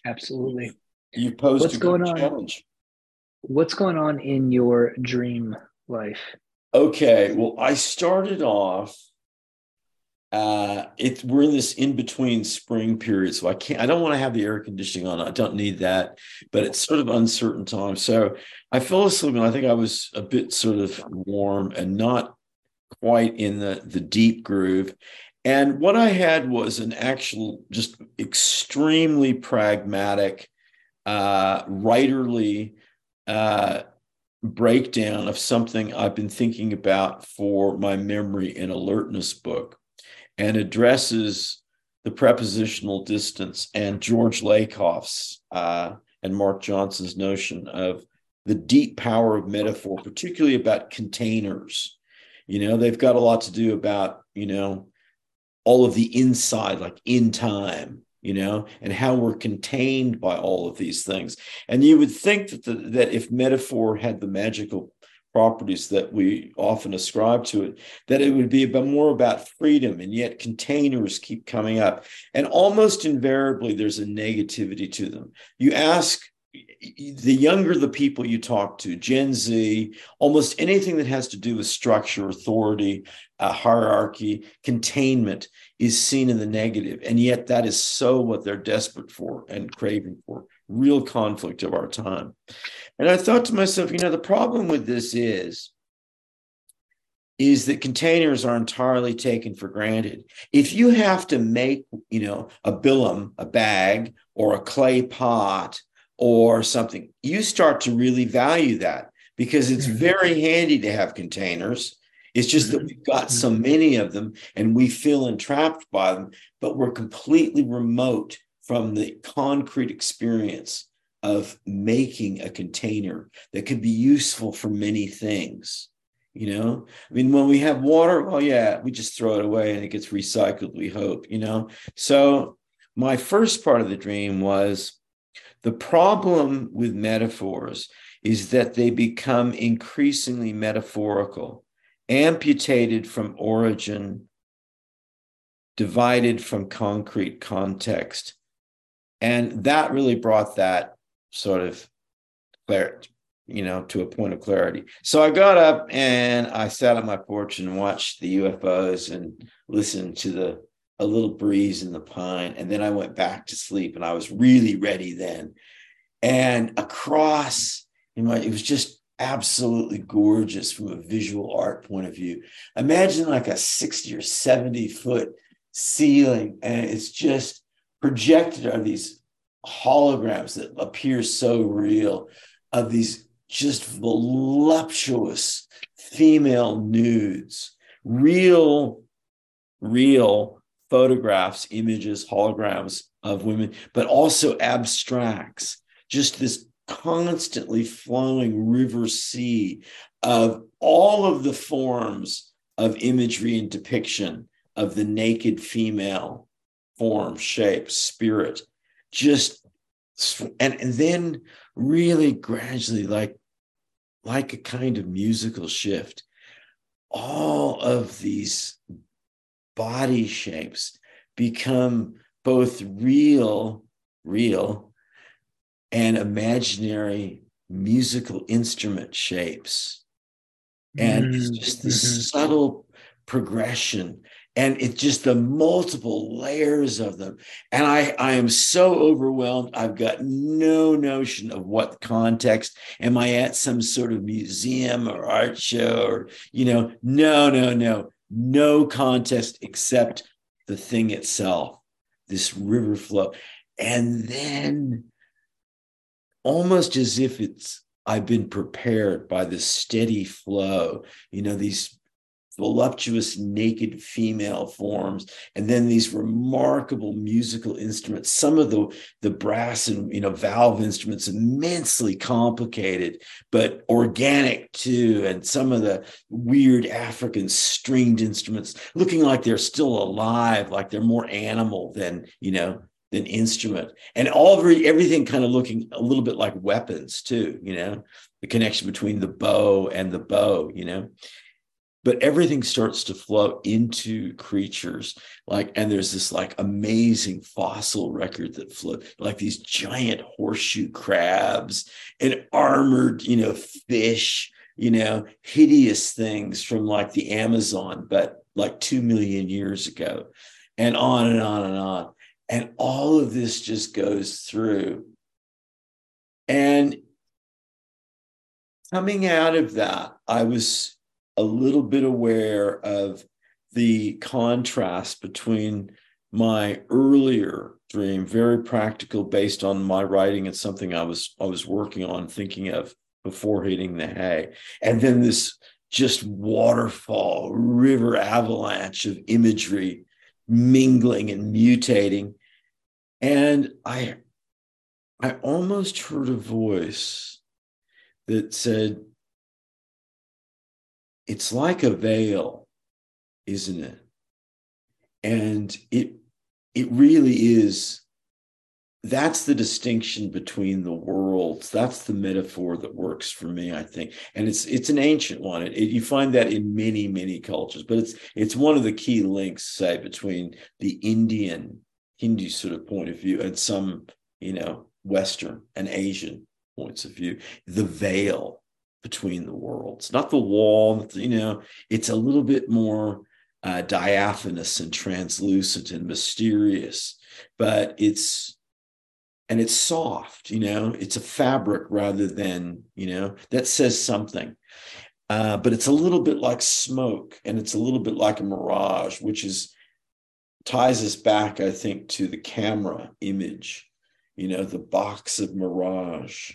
Absolutely. You posed What's going on? challenge. What's going on in your dream life? Okay. Well, I started off uh it we're in this in between spring period so i can't i don't want to have the air conditioning on i don't need that but it's sort of uncertain time so i fell asleep and i think i was a bit sort of warm and not quite in the, the deep groove. And what I had was an actual, just extremely pragmatic, uh, writerly uh, breakdown of something I've been thinking about for my memory and alertness book and addresses the prepositional distance and George Lakoff's uh, and Mark Johnson's notion of the deep power of metaphor, particularly about containers. You know, they've got a lot to do about, you know, all of the inside, like in time, you know, and how we're contained by all of these things. And you would think that the, that if metaphor had the magical properties that we often ascribe to it, that it would be about more about freedom, and yet containers keep coming up, and almost invariably there's a negativity to them. You ask the younger the people you talk to, Gen Z, almost anything that has to do with structure, authority, uh, hierarchy, containment is seen in the negative. And yet, that is so what they're desperate for and craving for real conflict of our time. And I thought to myself, you know, the problem with this is is that containers are entirely taken for granted. If you have to make, you know, a bilum, a bag, or a clay pot, or something, you start to really value that because it's mm-hmm. very handy to have containers. It's just that we've got so mm-hmm. many of them and we feel entrapped by them, but we're completely remote from the concrete experience of making a container that could be useful for many things. You know, I mean, when we have water, well, yeah, we just throw it away and it gets recycled, we hope, you know. So, my first part of the dream was the problem with metaphors is that they become increasingly metaphorical, amputated from origin, divided from concrete context. And that really brought that sort of clarity, you know, to a point of clarity. So I got up and I sat on my porch and watched the UFOs and listened to the a little breeze in the pine. And then I went back to sleep and I was really ready then. And across, you know, it was just absolutely gorgeous from a visual art point of view. Imagine like a 60 or 70 foot ceiling, and it's just projected are these holograms that appear so real of these just voluptuous female nudes, real, real photographs, images, holograms of women, but also abstracts, just this constantly flowing river sea of all of the forms of imagery and depiction of the naked female form, shape, spirit, just and, and then really gradually like like a kind of musical shift all of these body shapes become both real, real, and imaginary musical instrument shapes. And mm-hmm. it's just this mm-hmm. subtle progression and it's just the multiple layers of them and i i am so overwhelmed i've got no notion of what context am i at some sort of museum or art show or you know no no no no contest except the thing itself, this river flow. And then almost as if it's I've been prepared by this steady flow, you know, these voluptuous naked female forms and then these remarkable musical instruments some of the the brass and you know valve instruments immensely complicated but organic too and some of the weird african stringed instruments looking like they're still alive like they're more animal than you know than instrument. And all of everything kind of looking a little bit like weapons too you know? The connection between the bow and the bow you know? But everything starts to flow into creatures like and there's this like amazing fossil record that flow like these giant horseshoe crabs and armored you know fish you know? Hideous things from like the amazon but like 2 million years ago and on and on and on and all of this just goes through. And coming out of that i was a little bit aware of the contrast between my earlier dream very practical based on my writing and something i was i was working on thinking of before hitting the hay. And then this just waterfall river avalanche of imagery mingling and mutating and i i almost heard a voice that said it's like a veil, isn't it? And it it really is that's the distinction between the worlds. That's the metaphor that works for me i think. And it's it's an ancient one. It, it, you find that in many many cultures but it's it's one of the key links say between the indian hindu sort of point of view and some you know western and asian points of view the veil between the worlds, not the wall. You know, it's a little bit more uh, diaphanous and translucent and mysterious, but it's and it's soft. You know, it's a fabric rather than you know that says something. Uh, but it's a little bit like smoke, and it's a little bit like a mirage, which is ties us back, I think, to the camera image. You know, the box of mirage,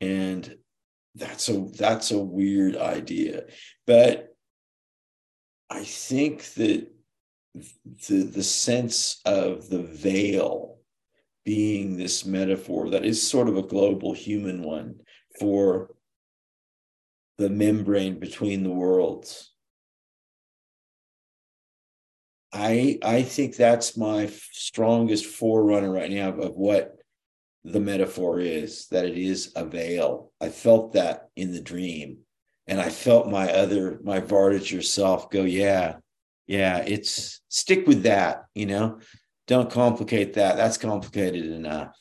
and that's a that's a weird idea but i think that the the sense of the veil being this metaphor that is sort of a global human one for the membrane between the worlds i i think that's my strongest forerunner right now of, what the metaphor is that it is a veil. I felt that in the dream. And I felt my other, my Vardøger self go, yeah, yeah, it's stick with that, you know, don't complicate that. That's complicated enough.